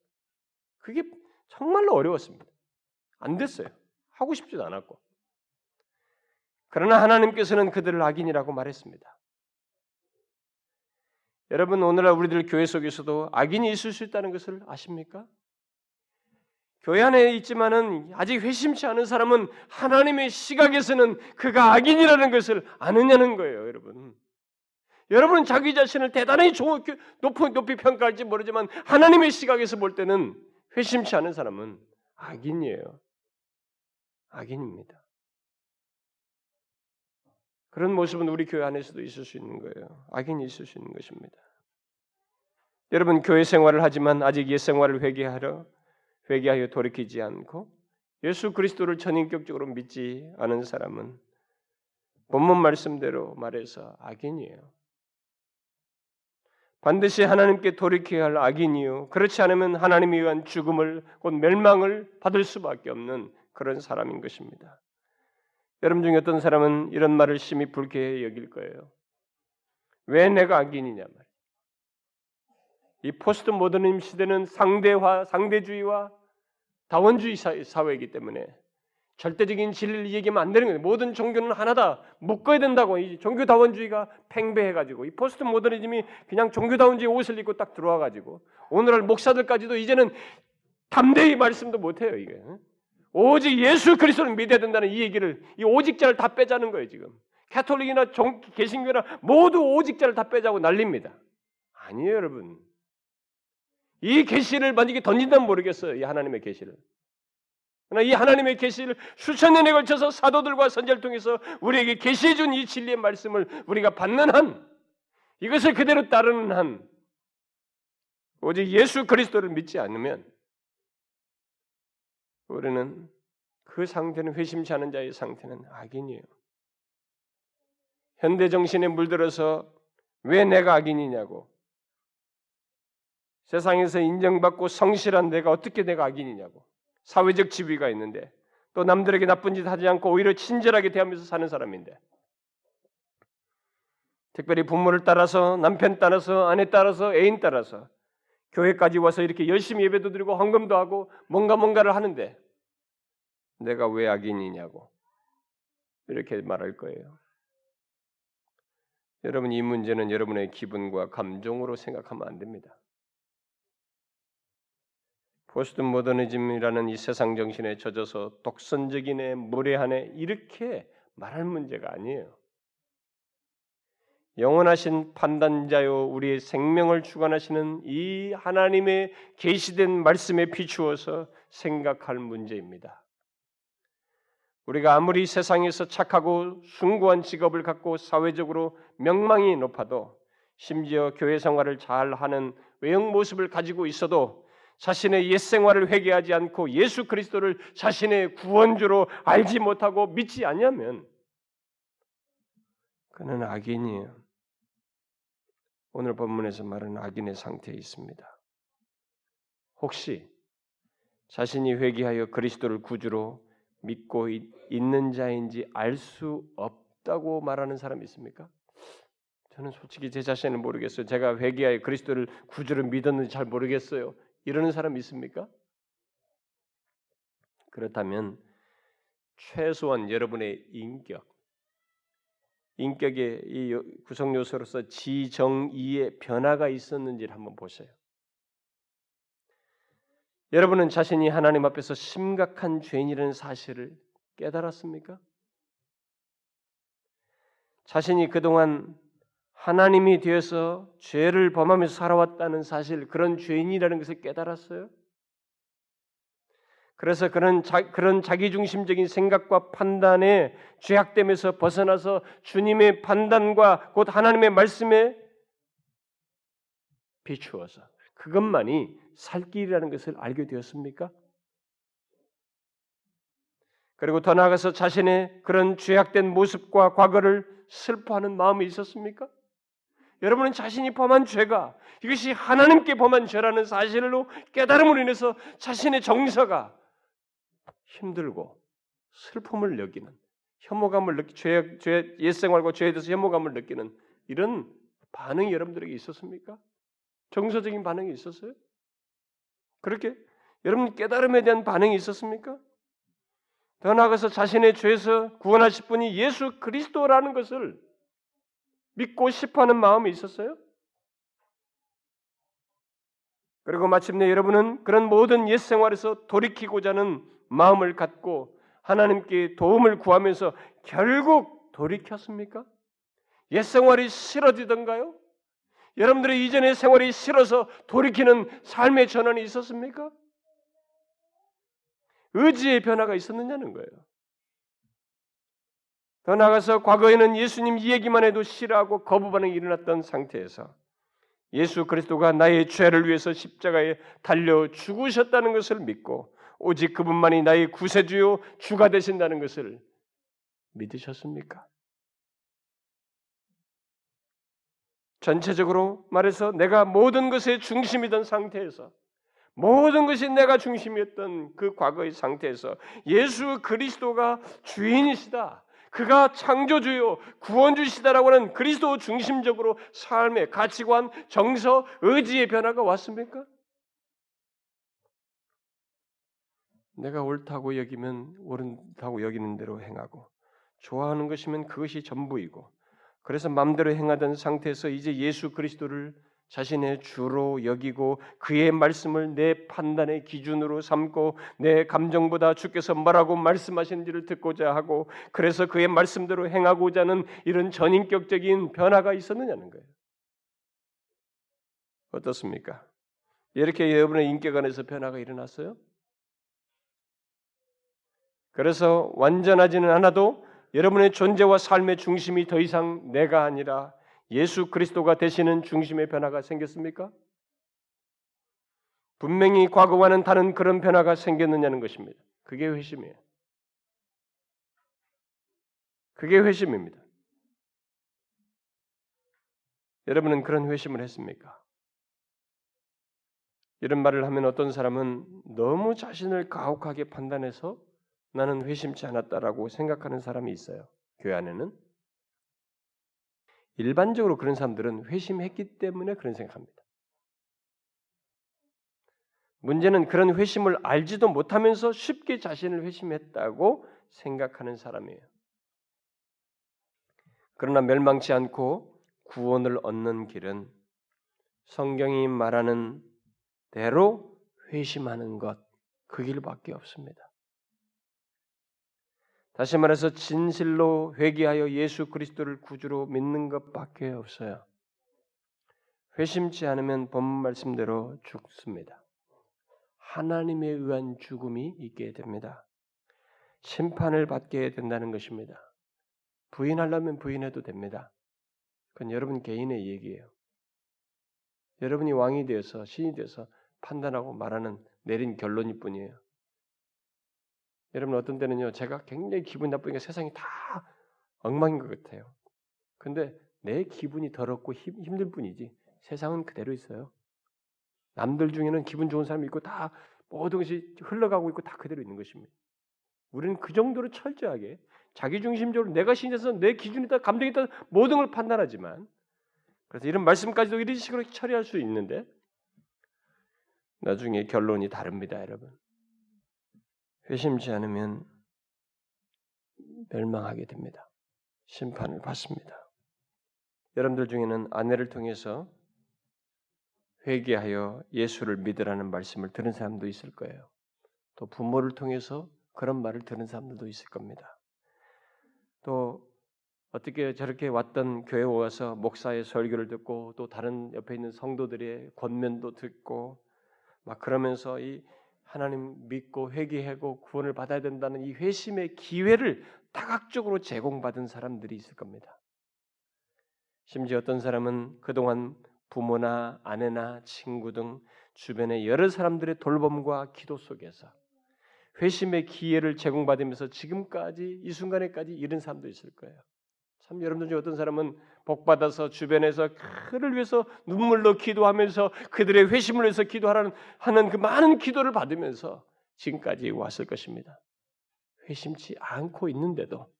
그게 정말로 어려웠습니다. 안 됐어요. 하고 싶지도 않았고. 그러나 하나님께서는 그들을 악인이라고 말했습니다. 여러분 오늘날 우리들 교회 속에서도 악인이 있을 수 있다는 것을 아십니까? 교회 안에 있지만은 아직 회심치 않은 사람은 하나님의 시각에서는 그가 악인이라는 것을 아느냐는 거예요, 여러분. 여러분은 자기 자신을 대단히 높이, 높이 평가할지 모르지만 하나님의 시각에서 볼 때는 회심치 않은 사람은 악인이에요. 악인입니다. 그런 모습은 우리 교회 안에서도 있을 수 있는 거예요. 악인이 있을 수 있는 것입니다. 여러분 교회 생활을 하지만 아직 옛 생활을 회개하러 회개하여 돌이키지 않고 예수 그리스도를 전인격적으로 믿지 않은 사람은 본문 말씀대로 말해서 악인이에요. 반드시 하나님께 돌이켜야 할 악인이요. 그렇지 않으면 하나님에 의한 죽음을 곧 멸망을 받을 수밖에 없는 그런 사람인 것입니다. 여러분 중에 어떤 사람은 이런 말을 심히 불쾌해 여길 거예요. 왜 내가 악인이냐 말이에요. 이 포스트 모더니즘 시대는 상대화, 상대주의와 다원주의 사회이기 때문에 절대적인 진리를 얘기하면 안 되는 거예요. 모든 종교는 하나다. 묶어야 된다고. 이 종교 다원주의가 팽배해가지고 이 포스트 모더니즘이 그냥 종교 다원주의 옷을 입고 딱 들어와가지고 오늘날 목사들까지도 이제는 담대히 말씀도 못해요. 이게 오직 예수 그리스도를 믿어야 된다는 이 얘기를 이 오직자를 다 빼자는 거예요. 지금 캐톨릭이나 종, 개신교나 모두 오직자를 다 빼자고 난립니다. 아니에요, 여러분. 이 계시를 만약에 던진다면 모르겠어요. 이 하나님의 계시를. 그러나 이 하나님의 계시를 수천 년에 걸쳐서 사도들과 선지를 통해서 우리에게 계시해 준 이 진리의 말씀을 우리가 받는 한 이것을 그대로 따르는 한 오직 예수 그리스도를 믿지 않으면 우리는 그 상태는 회심치 않은 자의 상태는 악인이에요. 현대 정신에 물들어서 왜 내가 악인이냐고 세상에서 인정받고 성실한 내가 어떻게 내가 악인이냐고 사회적 지위가 있는데 또 남들에게 나쁜 짓 하지 않고 오히려 친절하게 대하면서 사는 사람인데 특별히 부모를 따라서 남편 따라서 아내 따라서 애인 따라서 교회까지 와서 이렇게 열심히 예배도 드리고 헌금도 하고 뭔가 뭔가를 하는데 내가 왜 악인이냐고 이렇게 말할 거예요. 여러분 이 문제는 여러분의 기분과 감정으로 생각하면 안 됩니다. 포스트 모더니즘이라는 이 세상 정신에 젖어서 독선적이네 무례하네 이렇게 말할 문제가 아니에요. 영원하신 판단자요 우리의 생명을 주관하시는 이 하나님의 계시된 말씀에 비추어서 생각할 문제입니다. 우리가 아무리 세상에서 착하고 숭고한 직업을 갖고 사회적으로 명망이 높아도 심지어 교회 생활을 잘 하는 외형 모습을 가지고 있어도 자신의 옛 생활을 회개하지 않고 예수 그리스도를 자신의 구원주로 알지 못하고 믿지 않냐면 그는 악인이에요. 오늘 본문에서 말하는 악인의 상태에 있습니다. 혹시 자신이 회개하여 그리스도를 구주로 믿고 있는 자인지 알 수 없다고 말하는 사람이 있습니까? 저는 솔직히 제 자신을 모르겠어요. 제가 회개하여 그리스도를 구주로 믿었는지 잘 모르겠어요. 이러는 사람 있습니까? 그렇다면 최소한 여러분의 인격, 인격의 이 구성 요소로서 지정의의 변화가 있었는지를 한번 보세요. 여러분은 자신이 하나님 앞에서 심각한 죄인이라는 사실을 깨달았습니까? 자신이 그동안 하나님이 되어서 죄를 범하면서 살아왔다는 사실, 그런 죄인이라는 것을 깨달았어요. 그래서 그런 자, 그런 자기중심적인 생각과 판단에 죄악됨에서 벗어나서 주님의 판단과 곧 하나님의 말씀에 비추어서 그것만이 살 길이라는 것을 알게 되었습니까? 그리고 더 나아가서 자신의 그런 죄악된 모습과 과거를 슬퍼하는 마음이 있었습니까? 여러분은 자신이 범한 죄가 이것이 하나님께 범한 죄라는 사실로 깨달음으로 인해서 자신의 정서가 힘들고 슬픔을 느끼는 혐오감을 느끼 죄, 죄 옛생활과 죄에 대해서 혐오감을 느끼는 이런 반응이 여러분들에게 있었습니까? 정서적인 반응이 있었어요? 그렇게 여러분 깨달음에 대한 반응이 있었습니까? 더 나아가서 자신의 죄에서 구원하실 분이 예수 그리스도라는 것을 믿고 싶어하는 마음이 있었어요? 그리고 마침내 여러분은 그런 모든 옛 생활에서 돌이키고자 하는 마음을 갖고 하나님께 도움을 구하면서 결국 돌이켰습니까? 옛 생활이 싫어지던가요? 여러분들의 이전의 생활이 싫어서 돌이키는 삶의 전환이 있었습니까? 의지의 변화가 있었느냐는 거예요. 더 나아가서 과거에는 예수님 이 얘기만 해도 싫어하고 거부 반응이 일어났던 상태에서 예수 그리스도가 나의 죄를 위해서 십자가에 달려 죽으셨다는 것을 믿고 오직 그분만이 나의 구세주요 주가 되신다는 것을 믿으셨습니까? 전체적으로 말해서 내가 모든 것의 중심이던 상태에서 모든 것이 내가 중심이었던 그 과거의 상태에서 예수 그리스도가 주인이시다. 그가 창조주요 구원주시다라고 하는 그리스도 중심적으로 삶의 가치관, 정서, 의지의 변화가 왔습니까? 내가 옳다고 여기면 옳다고 여기는 대로 행하고 좋아하는 것이면 그것이 전부이고 그래서 마음대로 행하던 상태에서 이제 예수 그리스도를 자신의 주로 여기고 그의 말씀을 내 판단의 기준으로 삼고 내 감정보다 주께서 뭐라고 말씀하시는지를 듣고자 하고 그래서 그의 말씀대로 행하고자 하는 이런 전인격적인 변화가 있었느냐는 거예요. 어떻습니까? 이렇게 여러분의 인격 안에서 변화가 일어났어요? 그래서 완전하지는 않아도 여러분의 존재와 삶의 중심이 더 이상 내가 아니라 예수 그리스도가 되시는 중심의 변화가 생겼습니까? 분명히 과거와는 다른 그런 변화가 생겼느냐는 것입니다. 그게 회심이에요. 그게 회심입니다. 여러분은 그런 회심을 했습니까? 이런 말을 하면 어떤 사람은 너무 자신을 가혹하게 판단해서 나는 회심치 않았다라고 생각하는 사람이 있어요. 교회 안에는 일반적으로 그런 사람들은 회심했기 때문에 그런 생각합니다. 문제는 그런 회심을 알지도 못하면서 쉽게 자신을 회심했다고 생각하는 사람이에요. 그러나 멸망치 않고 구원을 얻는 길은 성경이 말하는 대로 회심하는 것, 그 길밖에 없습니다. 다시 말해서 진실로 회개하여 예수 그리스도를 구주로 믿는 것밖에 없어요. 회심치 않으면 본 말씀대로 죽습니다. 하나님에 의한 죽음이 있게 됩니다. 심판을 받게 된다는 것입니다. 부인하려면 부인해도 됩니다. 그건 여러분 개인의 얘기예요. 여러분이 왕이 되어서 신이 되어서 판단하고 말하는 내린 결론일 뿐이에요. 여러분 어떤 때는요, 제가 굉장히 기분 나쁘니까 세상이 다 엉망인 것 같아요. 근데 내 기분이 더럽고 힘, 힘들 뿐이지 세상은 그대로 있어요. 남들 중에는 기분 좋은 사람이 있고 다 모든 것이 흘러가고 있고 다 그대로 있는 것입니다. 우리는 그 정도로 철저하게 자기 중심적으로 내가 신에서 내 기준이 다 감정이 다 모든 걸 판단하지만 그래서 이런 말씀까지도 이런 식으로 처리할 수 있는데 나중에 결론이 다릅니다, 여러분. 회심치 않으면 멸망하게 됩니다. 심판을 받습니다. 여러분들 중에는 아내를 통해서 회개하여 예수를 믿으라는 말씀을 들은 사람도 있을 거예요. 또 부모를 통해서 그런 말을 들은 사람들도 있을 겁니다. 또 어떻게 저렇게 왔던 교회 와서 목사의 설교를 듣고 또 다른 옆에 있는 성도들의 권면도 듣고 막 그러면서 이 하나님 믿고 회개하고 구원을 받아야 된다는 이 회심의 기회를 다각적으로 제공받은 사람들이 있을 겁니다. 심지어 어떤 사람은 그동안 부모나 아내나 친구 등 주변의 여러 사람들의 돌봄과 기도 속에서 회심의 기회를 제공받으면서 지금까지 이 순간에까지 이런 사람도 있을 거예요. 참 여러분들 중에 어떤 사람은 복 받아서 주변에서 그를 위해서 눈물로 기도하면서 그들의 회심을 위해서 기도하라는 하는 그 많은 기도를 받으면서 지금까지 왔을 것입니다. 회심치 않고 있는데도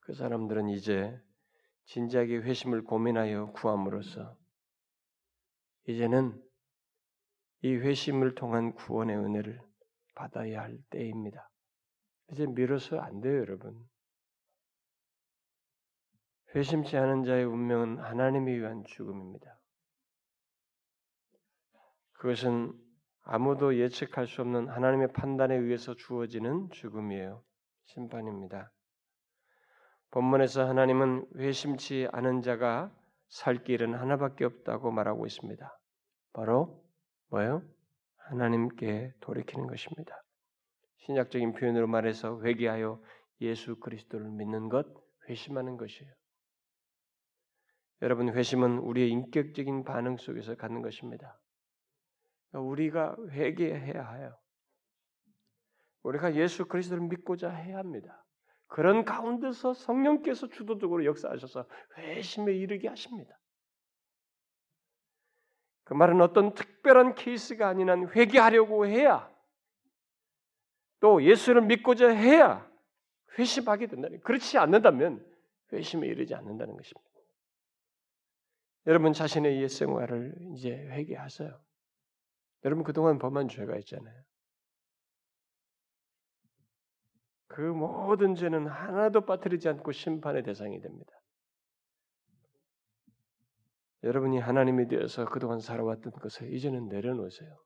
그 사람들은 이제 진지하게 회심을 고민하여 구함으로써 이제는 이 회심을 통한 구원의 은혜를 받아야 할 때입니다. 이제 미뤄서 안 돼요, 여러분. 회심치 않은 자의 운명은 하나님에 의한 죽음입니다. 그것은 아무도 예측할 수 없는 하나님의 판단에 의해서 주어지는 죽음이에요. 심판입니다. 본문에서 하나님은 회심치 않은 자가 살 길은 하나밖에 없다고 말하고 있습니다. 바로 뭐예요? 하나님께 돌이키는 것입니다. 신약적인 표현으로 말해서 회개하여 예수 그리스도를 믿는 것, 회심하는 것이에요. 여러분 회심은 우리의 인격적인 반응 속에서 갖는 것입니다. 우리가 회개해야 해요. 우리가 예수 그리스도를 믿고자 해야 합니다. 그런 가운데서 성령께서 주도적으로 역사하셔서 회심에 이르게 하십니다. 그 말은 어떤 특별한 케이스가 아닌 한 회개하려고 해야 또 예수를 믿고자 해야 회심하게 된다는 그렇지 않는다면 회심에 이르지 않는다는 것입니다. 여러분 자신의 옛 생활을 이제 회개하세요. 여러분 그동안 범한 죄가 있잖아요. 그 모든 죄는 하나도 빠뜨리지 않고 심판의 대상이 됩니다. 여러분이 하나님에 대해서 그동안 살아왔던 것을 이제는 내려놓으세요.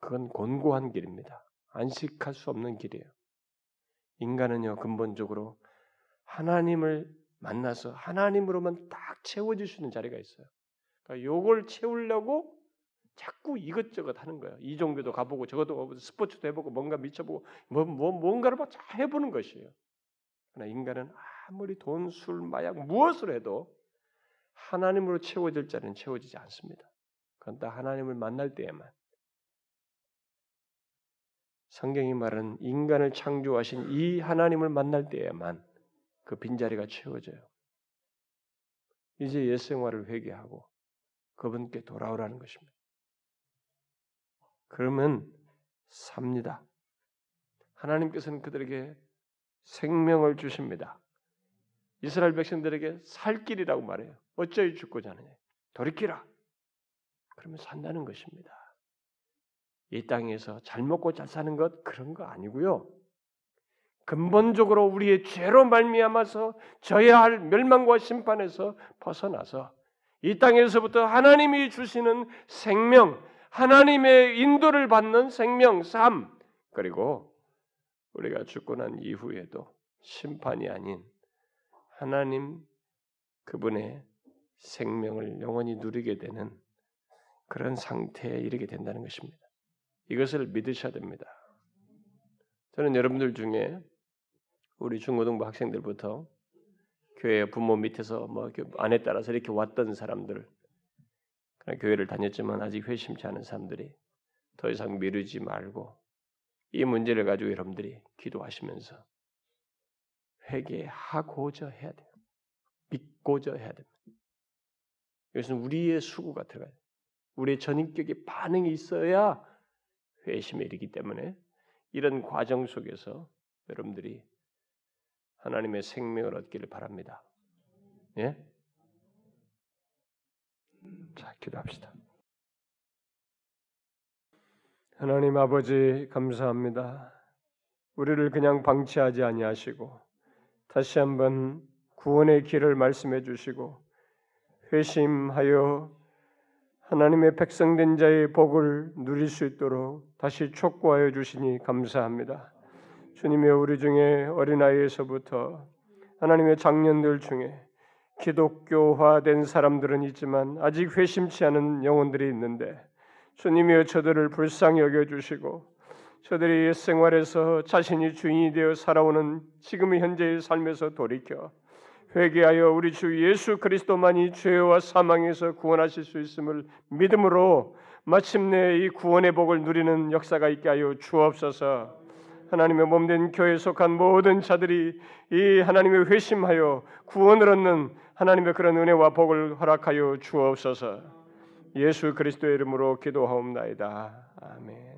그건 곤고한 길입니다. 안식할 수 없는 길이에요. 인간은요, 근본적으로 하나님을 만나서 하나님으로만 딱 채워질 수 있는 자리가 있어요. 그러니까 요걸 채우려고 자꾸 이것저것 하는 거예요. 이 종교도 가보고 저것도 스포츠도 해보고 뭔가 미쳐보고 뭐, 뭐 뭔가를 막 해보는 것이에요. 그러나 인간은 아무리 돈, 술, 마약 무엇을 해도 하나님으로 채워질 자는 채워지지 않습니다. 그건 다 하나님을 만날 때에만. 성경이 말하는 인간을 창조하신 이 하나님을 만날 때에만 그 빈자리가 채워져요. 이제 옛 생활을 회개하고 그분께 돌아오라는 것입니다. 그러면 삽니다. 하나님께서는 그들에게 생명을 주십니다. 이스라엘 백성들에게 살 길이라고 말해요. 어쩌이 죽고자 하느냐. 돌이키라. 그러면 산다는 것입니다. 이 땅에서 잘 먹고 잘 사는 것 그런 거 아니고요. 근본적으로 우리의 죄로 말미암아서 져야 할 멸망과 심판에서 벗어나서 이 땅에서부터 하나님이 주시는 생명, 하나님의 인도를 받는 생명, 삶, 그리고 우리가 죽고 난 이후에도 심판이 아닌 하나님 그분의 생명을 영원히 누리게 되는 그런 상태에 이르게 된다는 것입니다. 이것을 믿으셔야 됩니다. 저는 여러분들 중에 우리 중고등부 학생들부터 교회 부모 밑에서 뭐 안에 따라서 이렇게 왔던 사람들 교회를 다녔지만 아직 회심치 않은 사람들이 더 이상 미루지 말고 이 문제를 가지고 여러분들이 기도하시면서 회개하고자 해야 돼요. 믿고자 해야 됩니다. 이것은 우리의 수고가 들어가요. 우리의 전인격의 반응이 있어야 회심에 이르기 때문에 이런 과정 속에서 여러분들이 하나님의 생명을 얻기를 바랍니다. 예? 자, 기도합시다. 하나님 아버지 감사합니다. 우리를 그냥 방치하지 아니하시고 다시 한번 구원의 길을 말씀해 주시고 회심하여 하나님의 백성된 자의 복을 누릴 수 있도록 다시 촉구하여 주시니 감사합니다. 주님의 우리 중에 어린아이에서부터 하나님의 장년들 중에 기독교화된 사람들은 있지만 아직 회심치 않은 영혼들이 있는데 주님이여 저들을 불쌍히 여겨 주시고 저들이 생활에서 자신이 주인이 되어 살아오는 지금 현재의 삶에서 돌이켜 회개하여 우리 주 예수 그리스도만이 죄와 사망에서 구원하실 수 있음을 믿음으로 마침내 이 구원의 복을 누리는 역사가 있게 하여 주옵소서. 하나님의 몸된 교회에 속한 모든 자들이 이 하나님의 회심하여 구원을 얻는 하나님의 그런 은혜와 복을 허락하여 주옵소서. 예수 그리스도의 이름으로 기도하옵나이다. 아멘.